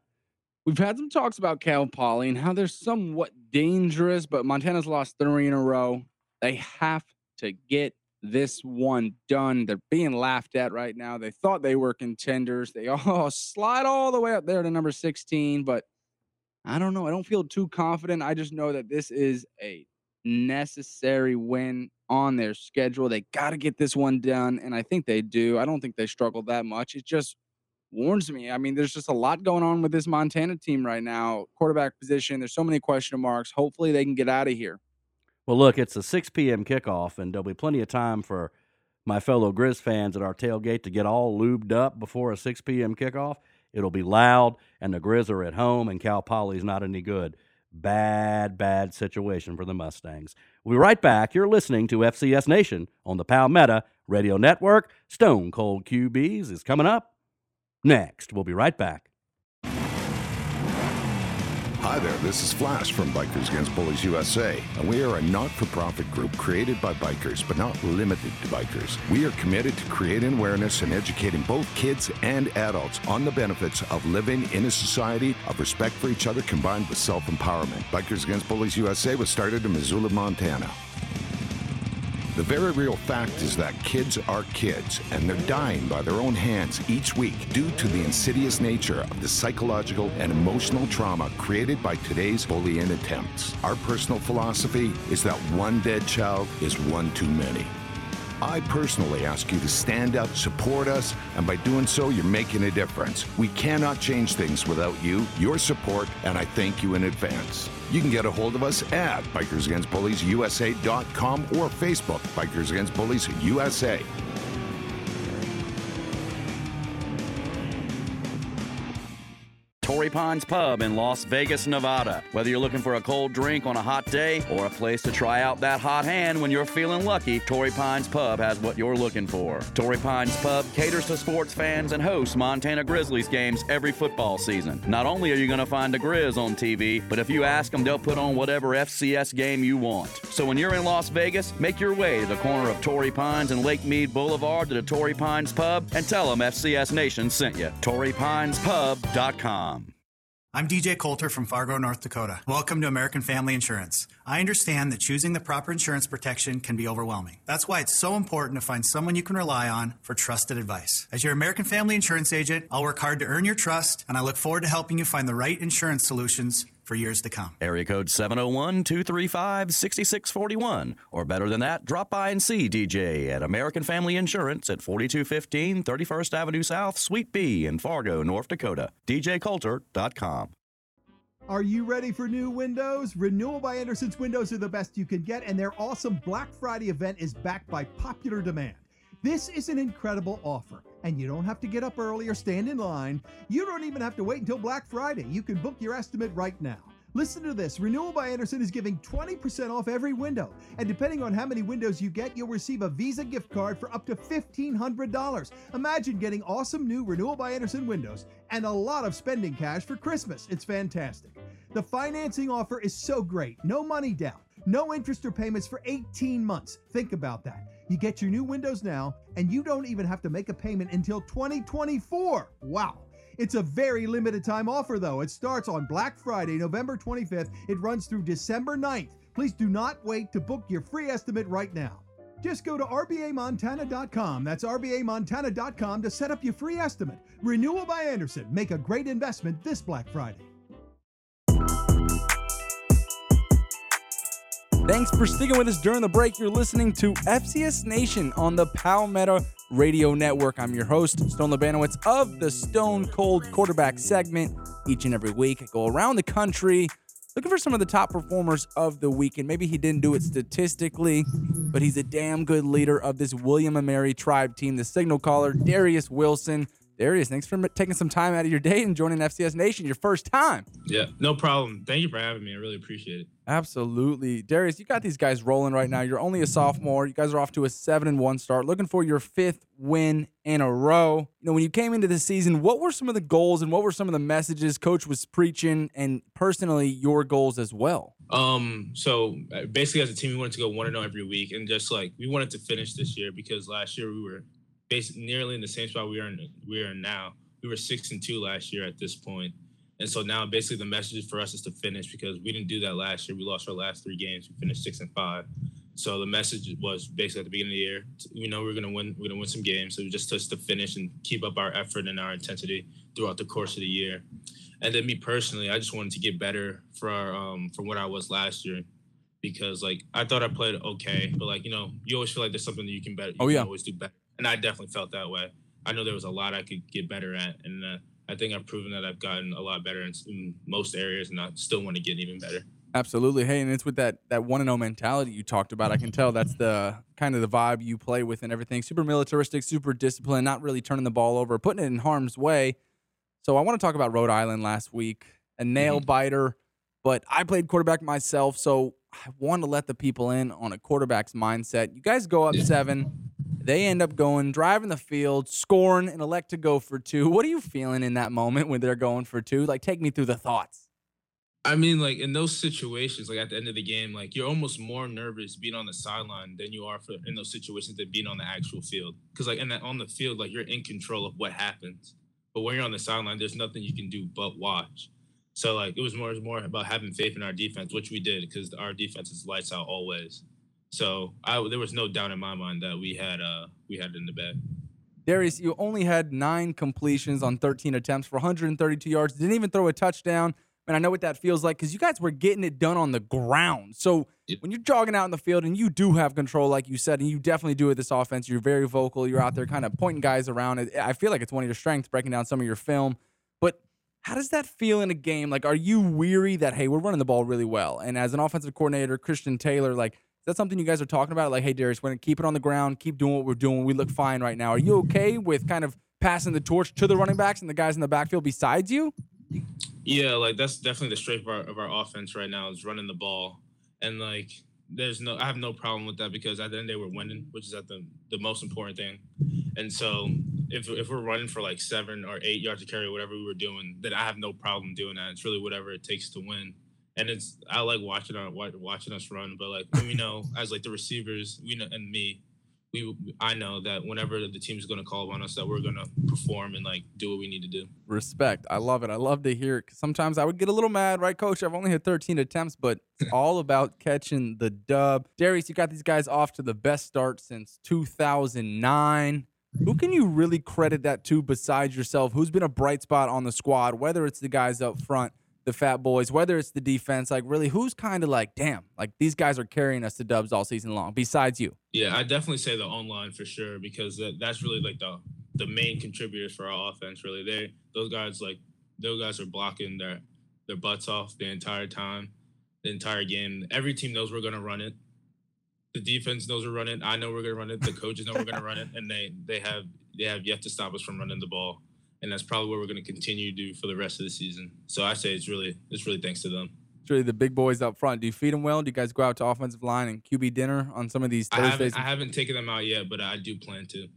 [SPEAKER 2] We've had some talks about Cal Poly and how they're somewhat dangerous, but Montana's lost three in a row. They have to get this one done. They're being laughed at right now. They thought they were contenders. They [LAUGHS] all slide all the way up there to number 16, but I don't know. I don't feel too confident. I just know that this is a necessary win on their schedule. They got to get this one done, and I think they do. I don't think they struggle that much. It's just warns me. I mean, there's just a lot going on with this Montana team right now. Quarterback position, there's so many question marks. Hopefully, they can get out of here.
[SPEAKER 1] Well, look, it's a 6 p.m. kickoff, and there'll be plenty of time for my fellow Grizz fans at our tailgate to get all lubed up before a 6 p.m. kickoff. It'll be loud, and the Grizz are at home, and Cal Poly's not any good. Bad, bad situation for the Mustangs. We'll be right back. You're listening to FCS Nation on the Palmetto Radio Network. Stone Cold QBs is coming up next. We'll be right back.
[SPEAKER 9] Hi there, this is Flash from Bikers Against Bullies USA, and we are a not for profit group created by bikers, but not limited to bikers. We are committed to creating awareness and educating both kids and adults on the benefits of living in a society of respect for each other combined with self empowerment. Bikers Against Bullies USA was started in Missoula, Montana. The very real fact is that kids are kids, and they're dying by their own hands each week due to the insidious nature of the psychological and emotional trauma created by today's bullying attempts. Our personal philosophy is that one dead child is one too many. I personally ask you to stand up, support us, and by doing so, you're making a difference. We cannot change things without you, your support, and I thank you in advance. You can get a hold of us at bikersagainstbulliesusa.com or Facebook, Bikers Against Bullies USA.
[SPEAKER 1] Torrey Pines Pub in Las Vegas, Nevada. Whether you're looking for a cold drink on a hot day or a place to try out that hot hand when you're feeling lucky, Torrey Pines Pub has what you're looking for. Torrey Pines Pub caters to sports fans and hosts Montana Grizzlies games every football season. Not only are you going to find the Grizz on TV, but if you ask them, they'll put on whatever FCS game you want. So when you're in Las Vegas, make your way to the corner of Torrey Pines and Lake Mead Boulevard to the Torrey Pines Pub and tell them FCS Nation sent you. TorreyPinesPub.com.
[SPEAKER 10] I'm DJ Coulter from Fargo, North Dakota. Welcome to American Family Insurance. I understand that choosing the proper insurance protection can be overwhelming. That's why it's so important to find someone you can rely on for trusted advice. As your American Family Insurance agent, I'll work hard to earn your trust, and I look forward to helping you find the right insurance solutions for years to come.
[SPEAKER 1] Area code 701 235 6641. Or better than that, drop by and see DJ at American Family Insurance at 4215 31st Avenue South, Suite B in Fargo, North Dakota. DJCoulter.com.
[SPEAKER 4] Are you ready for new windows? Renewal by Andersen's windows are the best you can get, and their awesome Black Friday event is backed by popular demand. This is an incredible offer, and you don't have to get up early or stand in line. You don't even have to wait until Black Friday. You can book your estimate right now. Listen to this Renewal by Andersen is giving 20% off every window, and depending on how many windows you get, you'll receive a Visa gift card for up to $1,500. Imagine getting awesome new Renewal by Andersen windows and a lot of spending cash for Christmas. It's fantastic. The financing offer is so great no money down, no interest or payments for 18 months. Think about that. You get your new windows now, and you don't even have to make a payment until 2024. Wow. It's a very limited time offer, though. It starts on Black Friday, November 25th. It runs through December 9th. Please do not wait to book your free estimate right now. Just go to RBAMontana.com. That's RBAMontana.com to set up your free estimate. Renewal by Andersen. Make a great investment this Black Friday.
[SPEAKER 2] Thanks for sticking with us during the break. You're listening to FCS Nation on the Palmetto Radio Network. I'm your host, Stone Labanowitz of the Stone Cold Quarterback segment. Each and every week, I go around the country looking for some of the top performers of the week. And maybe he didn't do it statistically, but he's a damn good leader of this William and Mary tribe team, the signal caller, Darius Wilson. Darius, thanks for taking some time out of your day and joining FCS Nation, your first time.
[SPEAKER 11] Yeah, no problem. Thank you for having me. I really appreciate it.
[SPEAKER 2] Absolutely. Darius, you got these guys rolling right now. You're only a sophomore. You guys are off to a 7 and 1 start, looking for your fifth win in a row. You know, when you came into the season, what were some of the goals and what were some of the messages coach was preaching and personally your goals as well?
[SPEAKER 11] Um, so uh, basically as a team we wanted to go 1 and 0 every week and just like we wanted to finish this year because last year we were basically nearly in the same spot we are in we are now. We were 6 and 2 last year at this point. And so now basically the message for us is to finish because we didn't do that last year. We lost our last three games. We finished six and five. So the message was basically at the beginning of the year, we know we're gonna win, we're gonna win some games. So we just just to finish and keep up our effort and our intensity throughout the course of the year. And then me personally, I just wanted to get better for our, um from what I was last year. Because like I thought I played okay, but like you know, you always feel like there's something that you can better. You
[SPEAKER 2] oh yeah,
[SPEAKER 11] always do better, and I definitely felt that way. I know there was a lot I could get better at, and uh, I think I've proven that I've gotten a lot better in, in most areas, and I still want to get even better.
[SPEAKER 2] Absolutely. Hey, and it's with that that one and zero mentality you talked about. I can tell that's the kind of the vibe you play with and everything. Super militaristic, super disciplined, not really turning the ball over, putting it in harm's way. So I want to talk about Rhode Island last week, a nail mm-hmm. biter. But I played quarterback myself, so I want to let the people in on a quarterback's mindset. You guys go up yeah. seven. They end up going, driving the field, scoring, and elect to go for two. What are you feeling in that moment when they're going for two? Like, take me through the thoughts.
[SPEAKER 11] I mean, like in those situations, like at the end of the game, like you're almost more nervous being on the sideline than you are for in those situations than being on the actual field. Because like in that on the field, like you're in control of what happens. But when you're on the sideline, there's nothing you can do but watch. So like it was more more about having faith in our defense, which we did because our defense is lights out always. So I there was no doubt in my mind that we had uh we had it in the bag.
[SPEAKER 2] Darius, you only had nine completions on 13 attempts for 132 yards. Didn't even throw a touchdown. And I know what that feels like because you guys were getting it done on the ground. So when you're jogging out in the field and you do have control, like you said, and you definitely do with this offense, you're very vocal. You're out there kind of pointing guys around. I feel like it's one of your strengths, breaking down some of your film. But how does that feel in a game? Like, are you weary that hey, we're running the ball really well? And as an offensive coordinator, Christian Taylor, like, that something you guys are talking about? Like, hey, Darius, we're gonna keep it on the ground, keep doing what we're doing. We look fine right now. Are you okay with kind of passing the torch to the running backs and the guys in the backfield besides you?
[SPEAKER 11] Yeah, like that's definitely the strength of our, of our offense right now is running the ball, and like there's no I have no problem with that because at the end of the winning, which is at the the most important thing. And so if if we're running for like seven or eight yards to carry, whatever we were doing, then I have no problem doing that. It's really whatever it takes to win. And it's I like watching our watching us run, but like we know [LAUGHS] as like the receivers, we know and me, we I know that whenever the team's going to call on us, that we're going to perform and like do what we need to do.
[SPEAKER 2] Respect. I love it. I love to hear it. Sometimes I would get a little mad, right, Coach? I've only had 13 attempts, but it's [LAUGHS] all about catching the dub. Darius, you got these guys off to the best start since 2009. Who can you really credit that to besides yourself? Who's been a bright spot on the squad, whether it's the guys up front the fat boys, whether it's the defense, like really, who's kind of like, damn, like these guys are carrying us to dubs all season long, besides you?
[SPEAKER 11] Yeah, I definitely say the online for sure because that, that's really like the the main contributors for our offense. Really, they those guys like those guys are blocking their their butts off the entire time, the entire game. Every team knows we're gonna run it. The defense knows we're running. I know we're gonna run it. The coaches know we're gonna run it, and they they have they have yet to stop us from running the ball and that's probably what we're going to continue to do for the rest of the season. So I say it's really it's really thanks to them.
[SPEAKER 2] It's really the big boys up front. Do you feed them well? Do you guys go out to offensive line and QB dinner on some of these Thursdays?
[SPEAKER 11] I haven't, I haven't taken them out yet, but I do plan to.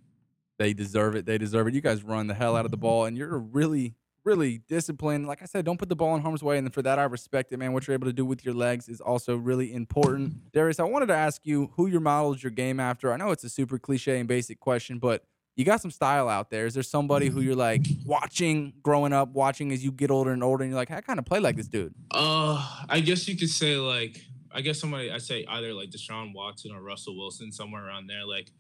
[SPEAKER 2] They deserve it. They deserve it. You guys run the hell out of the ball, and you're really, really disciplined. Like I said, don't put the ball in harm's way, and for that I respect it, man. What you're able to do with your legs is also really important. Darius, I wanted to ask you who your models your game after. I know it's a super cliche and basic question, but you got some style out there. Is there somebody who mm-hmm. you're like watching growing up, watching as you get older and older, and you're like, I kind of play like this dude?
[SPEAKER 11] Uh, I guess you could say like, I guess somebody I say either like Deshaun Watson or Russell Wilson, somewhere around there. Like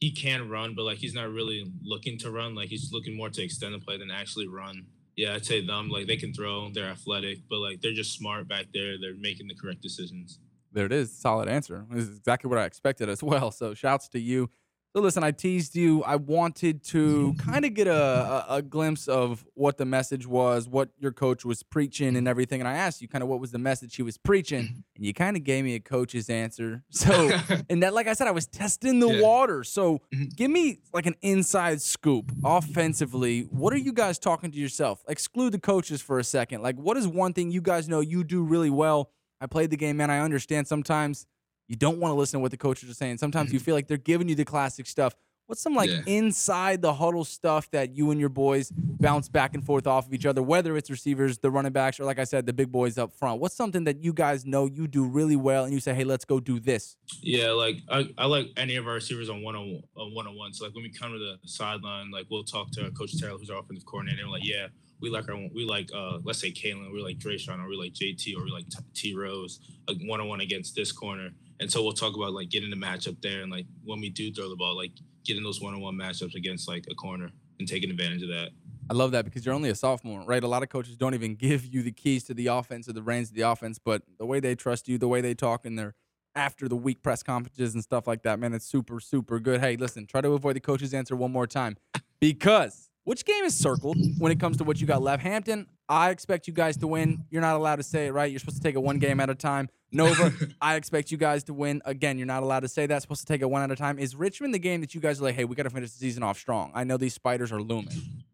[SPEAKER 11] he can run, but like he's not really looking to run. Like he's looking more to extend the play than actually run. Yeah, I'd say them. Like they can throw, they're athletic, but like they're just smart back there. They're making the correct decisions.
[SPEAKER 2] There it is. Solid answer. This is exactly what I expected as well. So shouts to you. So listen, I teased you. I wanted to kind of get a, a, a, glimpse of what the message was, what your coach was preaching, and everything. And I asked you kind of what was the message he was preaching, and you kind of gave me a coach's answer. [LAUGHS] So, [LAUGHS] and that, like I said, I was testing the yeah. water. So, mm-hmm. give me like an inside scoop offensively. What are you guys talking to yourself? Exclude the coaches for a second. Like, what is one thing you guys know you do really well? I played the game, man. I understand sometimes you don't want to listen to what the coaches are saying. Sometimes you mm-hmm. feel like they're giving you the classic stuff. What's some like yeah. inside the huddle stuff that you and your boys bounce back and forth off of each other, whether it's receivers, the running backs, or like I said, the big boys up front? What's something that you guys know you do really well and you say, hey, let's go do this?
[SPEAKER 11] Yeah, like I, I like any of our receivers on one on one on one. So like when we come to the sideline, like we'll talk to Coach Terrell, who's our offensive coordinator, and like, yeah, we like our we like uh let's say Kalen, we like Dre'Shawn, or we like JT, or we like T Rose, like one on one against this corner and so we'll talk about like getting the matchup there and like when we do throw the ball, like getting those one-on-one matchups against like a corner and taking advantage of that.
[SPEAKER 2] I love that because you're only a sophomore, right? A lot of coaches don't even give you the keys to the offense or the reins of the offense, but the way they trust you, the way they talk in their after the week press conferences and stuff like that, man, it's super, super good. Hey, listen, try to avoid the coach's answer one more time because which game is circled when it comes to what you got left? Hampton, I expect you guys to win. You're not allowed to say it, right? You're supposed to take it one game at a time. Nova, [LAUGHS] I expect you guys to win. Again, you're not allowed to say that. Supposed to take it one at a time. Is Richmond the game that you guys are like, hey, we got to finish the season off strong? I know these spiders are looming.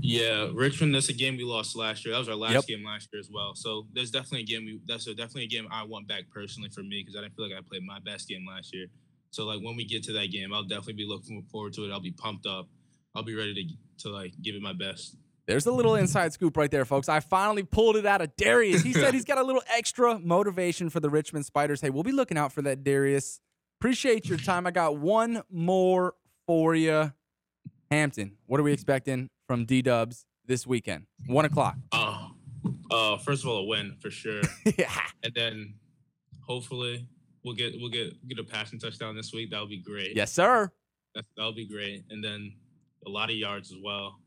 [SPEAKER 11] Yeah, Richmond. That's a game we lost last year. That was our last yep. game last year as well. So there's definitely a game we. That's a, definitely a game I want back personally for me because I didn't feel like I played my best game last year. So like when we get to that game, I'll definitely be looking forward to it. I'll be pumped up. I'll be ready to to like give it my best.
[SPEAKER 2] There's a little inside scoop right there, folks. I finally pulled it out of Darius. He said he's got a little extra motivation for the Richmond Spiders. Hey, we'll be looking out for that, Darius. Appreciate your time. I got one more for you. Hampton, what are we expecting from D Dubs this weekend? One o'clock.
[SPEAKER 11] Uh, uh, first of all, a win for sure. [LAUGHS] yeah. And then hopefully we'll get we'll get get a passing touchdown this week. That would be great.
[SPEAKER 12] Yes, sir.
[SPEAKER 11] That that would be great, and then a lot of yards as well.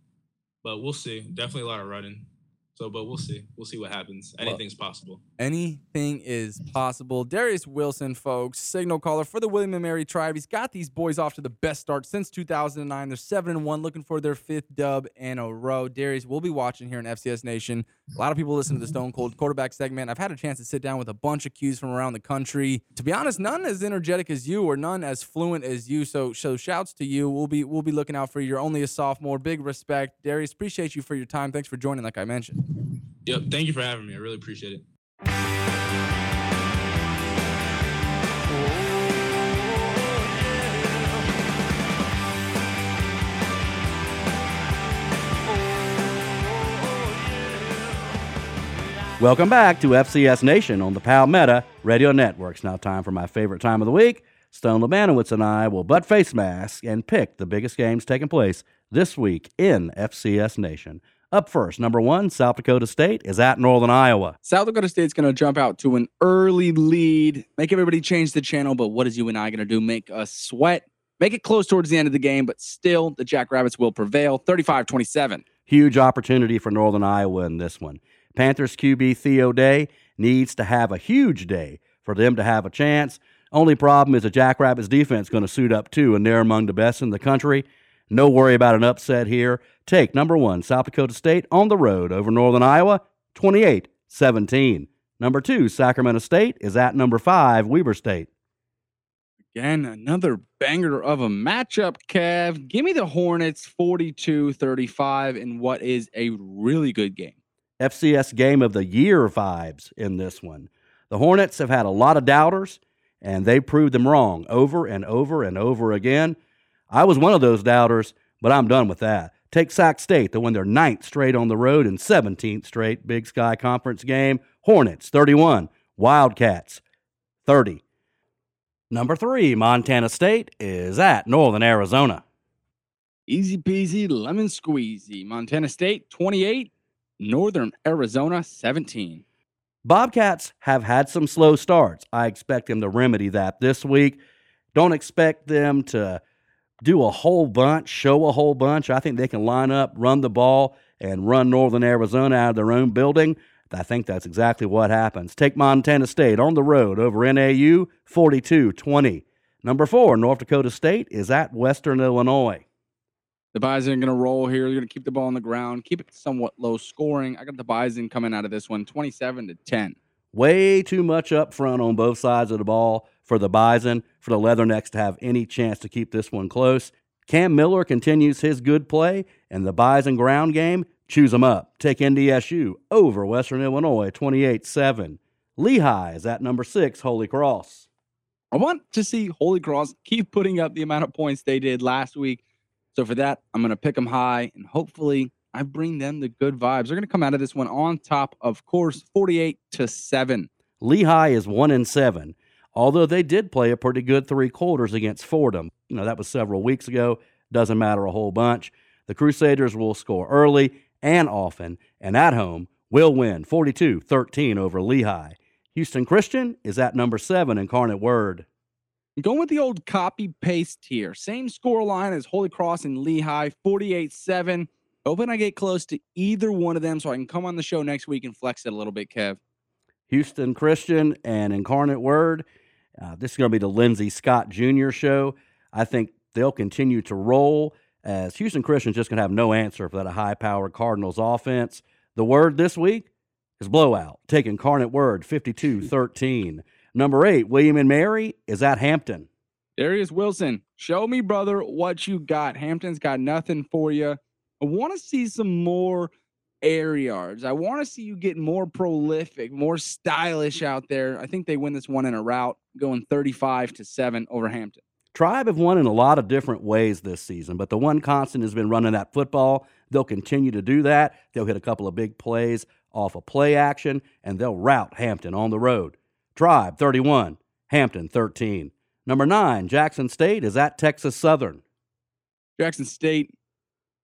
[SPEAKER 11] But we'll see. Definitely a lot of running. So, but we'll see. We'll see what happens.
[SPEAKER 12] Well-
[SPEAKER 11] Anything's possible.
[SPEAKER 12] Anything is possible. Darius Wilson, folks, signal caller for the William and Mary tribe. He's got these boys off to the best start since 2009. They're seven and one, looking for their fifth dub in a row. Darius, we'll be watching here in FCS Nation. A lot of people listen to the Stone Cold quarterback segment. I've had a chance to sit down with a bunch of cues from around the country. To be honest, none as energetic as you, or none as fluent as you. So, so shouts to you. We'll be we'll be looking out for you. You're only a sophomore. Big respect, Darius. Appreciate you for your time. Thanks for joining. Like I mentioned.
[SPEAKER 11] Yep. Thank you for having me. I really appreciate it.
[SPEAKER 1] Welcome back to FCS Nation on the Palmetto Radio Network. It's now time for my favorite time of the week. Stone Labanowitz and I will butt face mask and pick the biggest games taking place this week in FCS Nation. Up first, number one, South Dakota State is at Northern Iowa.
[SPEAKER 2] South Dakota State's going to jump out to an early lead, make everybody change the channel. But what is you and I going to do? Make us sweat, make it close towards the end of the game, but still the Jackrabbits will prevail 35 27.
[SPEAKER 1] Huge opportunity for Northern Iowa in this one. Panthers QB Theo Day needs to have a huge day for them to have a chance. Only problem is the Jackrabbits defense going to suit up too, and they're among the best in the country. No worry about an upset here. Take number one, South Dakota State on the road over Northern Iowa, 28 17. Number two, Sacramento State is at number five, Weber State.
[SPEAKER 2] Again, another banger of a matchup, Kev. Give me the Hornets 42 35 in what is a really good game.
[SPEAKER 1] FCS game of the year vibes in this one. The Hornets have had a lot of doubters, and they proved them wrong over and over and over again. I was one of those doubters, but I'm done with that. Take Sac State to win their ninth straight on the road and 17th straight Big Sky Conference game. Hornets 31, Wildcats 30. Number three, Montana State is at Northern Arizona.
[SPEAKER 2] Easy peasy, lemon squeezy. Montana State 28, Northern Arizona 17.
[SPEAKER 1] Bobcats have had some slow starts. I expect them to remedy that this week. Don't expect them to do a whole bunch, show a whole bunch. I think they can line up, run the ball, and run Northern Arizona out of their own building. I think that's exactly what happens. Take Montana State on the road over NAU 42 20. Number four, North Dakota State is at Western Illinois.
[SPEAKER 2] The Bison are going to roll here. They're going to keep the ball on the ground, keep it somewhat low scoring. I got the Bison coming out of this one 27 to 10.
[SPEAKER 1] Way too much up front on both sides of the ball for the Bison, for the Leathernecks to have any chance to keep this one close. Cam Miller continues his good play, and the Bison ground game chews them up. Take NDSU over Western Illinois 28 7. Lehigh is at number six, Holy Cross.
[SPEAKER 2] I want to see Holy Cross keep putting up the amount of points they did last week. So for that, I'm going to pick them high, and hopefully, I bring them the good vibes. They're going to come out of this one on top, of course, 48 to seven.
[SPEAKER 1] Lehigh is one and seven, although they did play a pretty good three quarters against Fordham. You know, that was several weeks ago. Doesn't matter a whole bunch. The Crusaders will score early and often, and at home will win 42 13 over Lehigh. Houston Christian is at number seven, Incarnate Word.
[SPEAKER 2] Going with the old copy paste here. Same score line as Holy Cross and Lehigh, 48 7. Hoping I get close to either one of them so I can come on the show next week and flex it a little bit, Kev.
[SPEAKER 1] Houston Christian and Incarnate Word. Uh, this is going to be the Lindsey Scott Jr. show. I think they'll continue to roll as Houston Christian's just going to have no answer for that high powered Cardinals offense. The word this week is blowout. Take Incarnate Word 52 13. Number eight, William and Mary is at Hampton.
[SPEAKER 2] Darius Wilson, show me, brother, what you got. Hampton's got nothing for you. I want to see some more air yards. I want to see you get more prolific, more stylish out there. I think they win this one in a rout, going 35 to 7 over Hampton.
[SPEAKER 1] Tribe have won in a lot of different ways this season, but the one constant has been running that football. They'll continue to do that. They'll hit a couple of big plays off of play action, and they'll rout Hampton on the road. Tribe 31, Hampton 13. Number nine, Jackson State is at Texas Southern.
[SPEAKER 2] Jackson State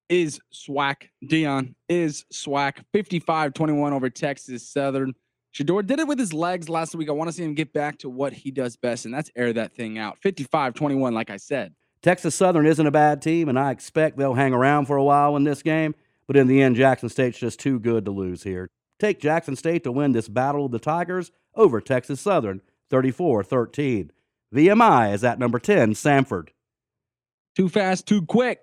[SPEAKER 2] is SWAC. Deion is SWAC. 55 21 over Texas Southern. Shedeur did it with his legs last week. I want to see him get back to what he does best, and that's air that thing out. 55 21, like I said.
[SPEAKER 1] Texas Southern isn't a bad team, and I expect they'll hang around for a while in this game. But in the end, Jackson State's just too good to lose here. Take Jackson State to win this Battle of the Tigers over Texas Southern 34 13. VMI is at number 10, Samford.
[SPEAKER 2] Too fast, too quick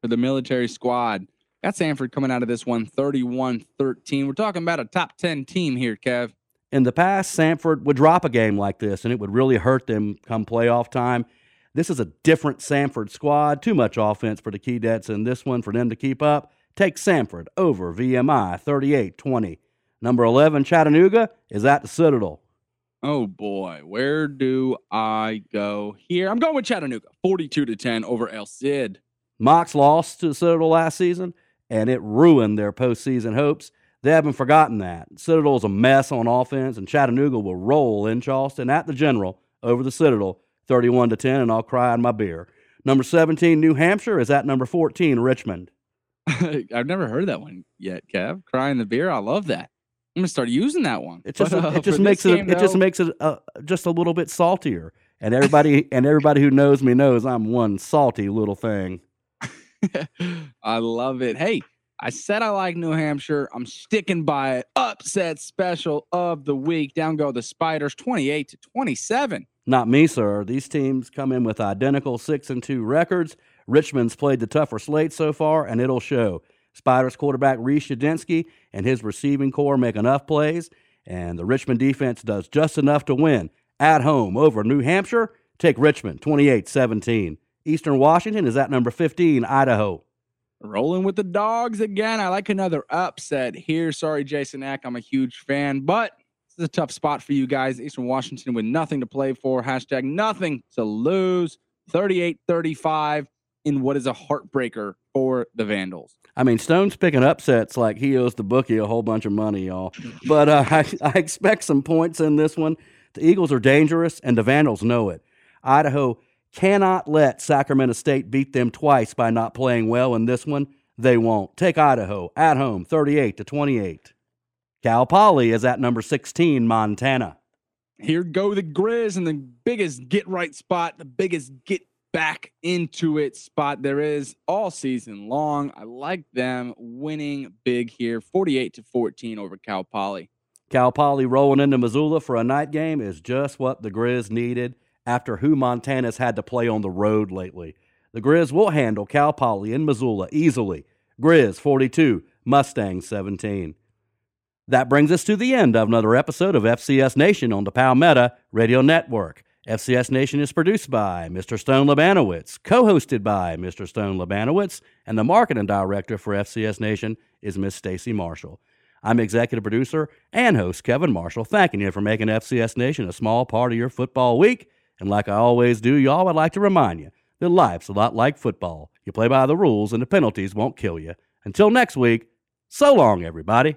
[SPEAKER 2] for the military squad. Got Samford coming out of this one 31 13. We're talking about a top 10 team here, Kev.
[SPEAKER 1] In the past, Samford would drop a game like this, and it would really hurt them come playoff time. This is a different Samford squad. Too much offense for the Keydets in this one for them to keep up. Take Samford over VMI 38 20. Number 11, Chattanooga, is at the Citadel.
[SPEAKER 2] Oh boy, where do I go here? I'm going with Chattanooga 42 to 10 over El Cid.
[SPEAKER 1] Mocs lost to the Citadel last season, and it ruined their postseason hopes. They haven't forgotten that. Citadel's a mess on offense, and Chattanooga will roll in Charleston at the General over the Citadel 31 to 10, and I'll cry in my beer. Number 17, New Hampshire, is at number 14, Richmond. [LAUGHS]
[SPEAKER 2] I've never heard that one yet, Kev. Crying the beer. I love that. I'm gonna start using that one.
[SPEAKER 1] It just
[SPEAKER 2] But, [LAUGHS] uh,
[SPEAKER 1] it just makes it
[SPEAKER 2] game,
[SPEAKER 1] it just makes it uh, just a little bit saltier. And everybody and everybody who knows me knows I'm one salty little thing. [LAUGHS]
[SPEAKER 2] I love it. Hey, I said I like New Hampshire. I'm sticking by it. Upset special of the week. Down go the Spiders, 28 to 27.
[SPEAKER 1] Not me, sir. These teams come in with identical six and two records. Richmond's played the tougher slate so far, and it'll show. Spiders quarterback Reece Udinski and his receiving corps make enough plays, and the Richmond defense does just enough to win. At home over New Hampshire, take Richmond 28 17. Eastern Washington is at number 15, Idaho.
[SPEAKER 2] Rolling with the dogs again. I like another upset here. Sorry, Jason Eck. I'm a huge fan, but this is a tough spot for you guys. Eastern Washington with nothing to play for. Hashtag nothing to lose. 38 35 in what is a heartbreaker for the Vandals.
[SPEAKER 1] I mean, Stone's picking upsets like he owes the bookie a whole bunch of money, y'all. But uh, [LAUGHS] I, I expect some points in this one. The Eagles are dangerous, and the Vandals know it. Idaho cannot let Sacramento State beat them twice by not playing well in this one. They won't. Take Idaho at home, 38 to 28. Cal Poly is at number 16, Montana.
[SPEAKER 2] Here go the Grizz and the biggest get right spot, the biggest get back into it spot there is all season long. I like them winning big here, 48 to 14 over Cal Poly.
[SPEAKER 1] Cal Poly rolling into Missoula for a night game is just what the Grizz needed after who Montana's had to play on the road lately. The Grizz will handle Cal Poly in Missoula easily. Grizz 42, Mustang 17. That brings us to the end of another episode of FCS Nation on the Palmetto Radio Network. FCS Nation is produced by Mr. Stone Labanowitz, co hosted by Mr. Stone Labanowitz, and the marketing director for FCS Nation is Miss Stacy Marshall. I'm executive producer and host Kevin Marshall, thanking you for making FCS Nation a small part of your football week. And like I always do, y'all, I'd like to remind you that life's a lot like football. You play by the rules, and the penalties won't kill you. Until next week, so long, everybody.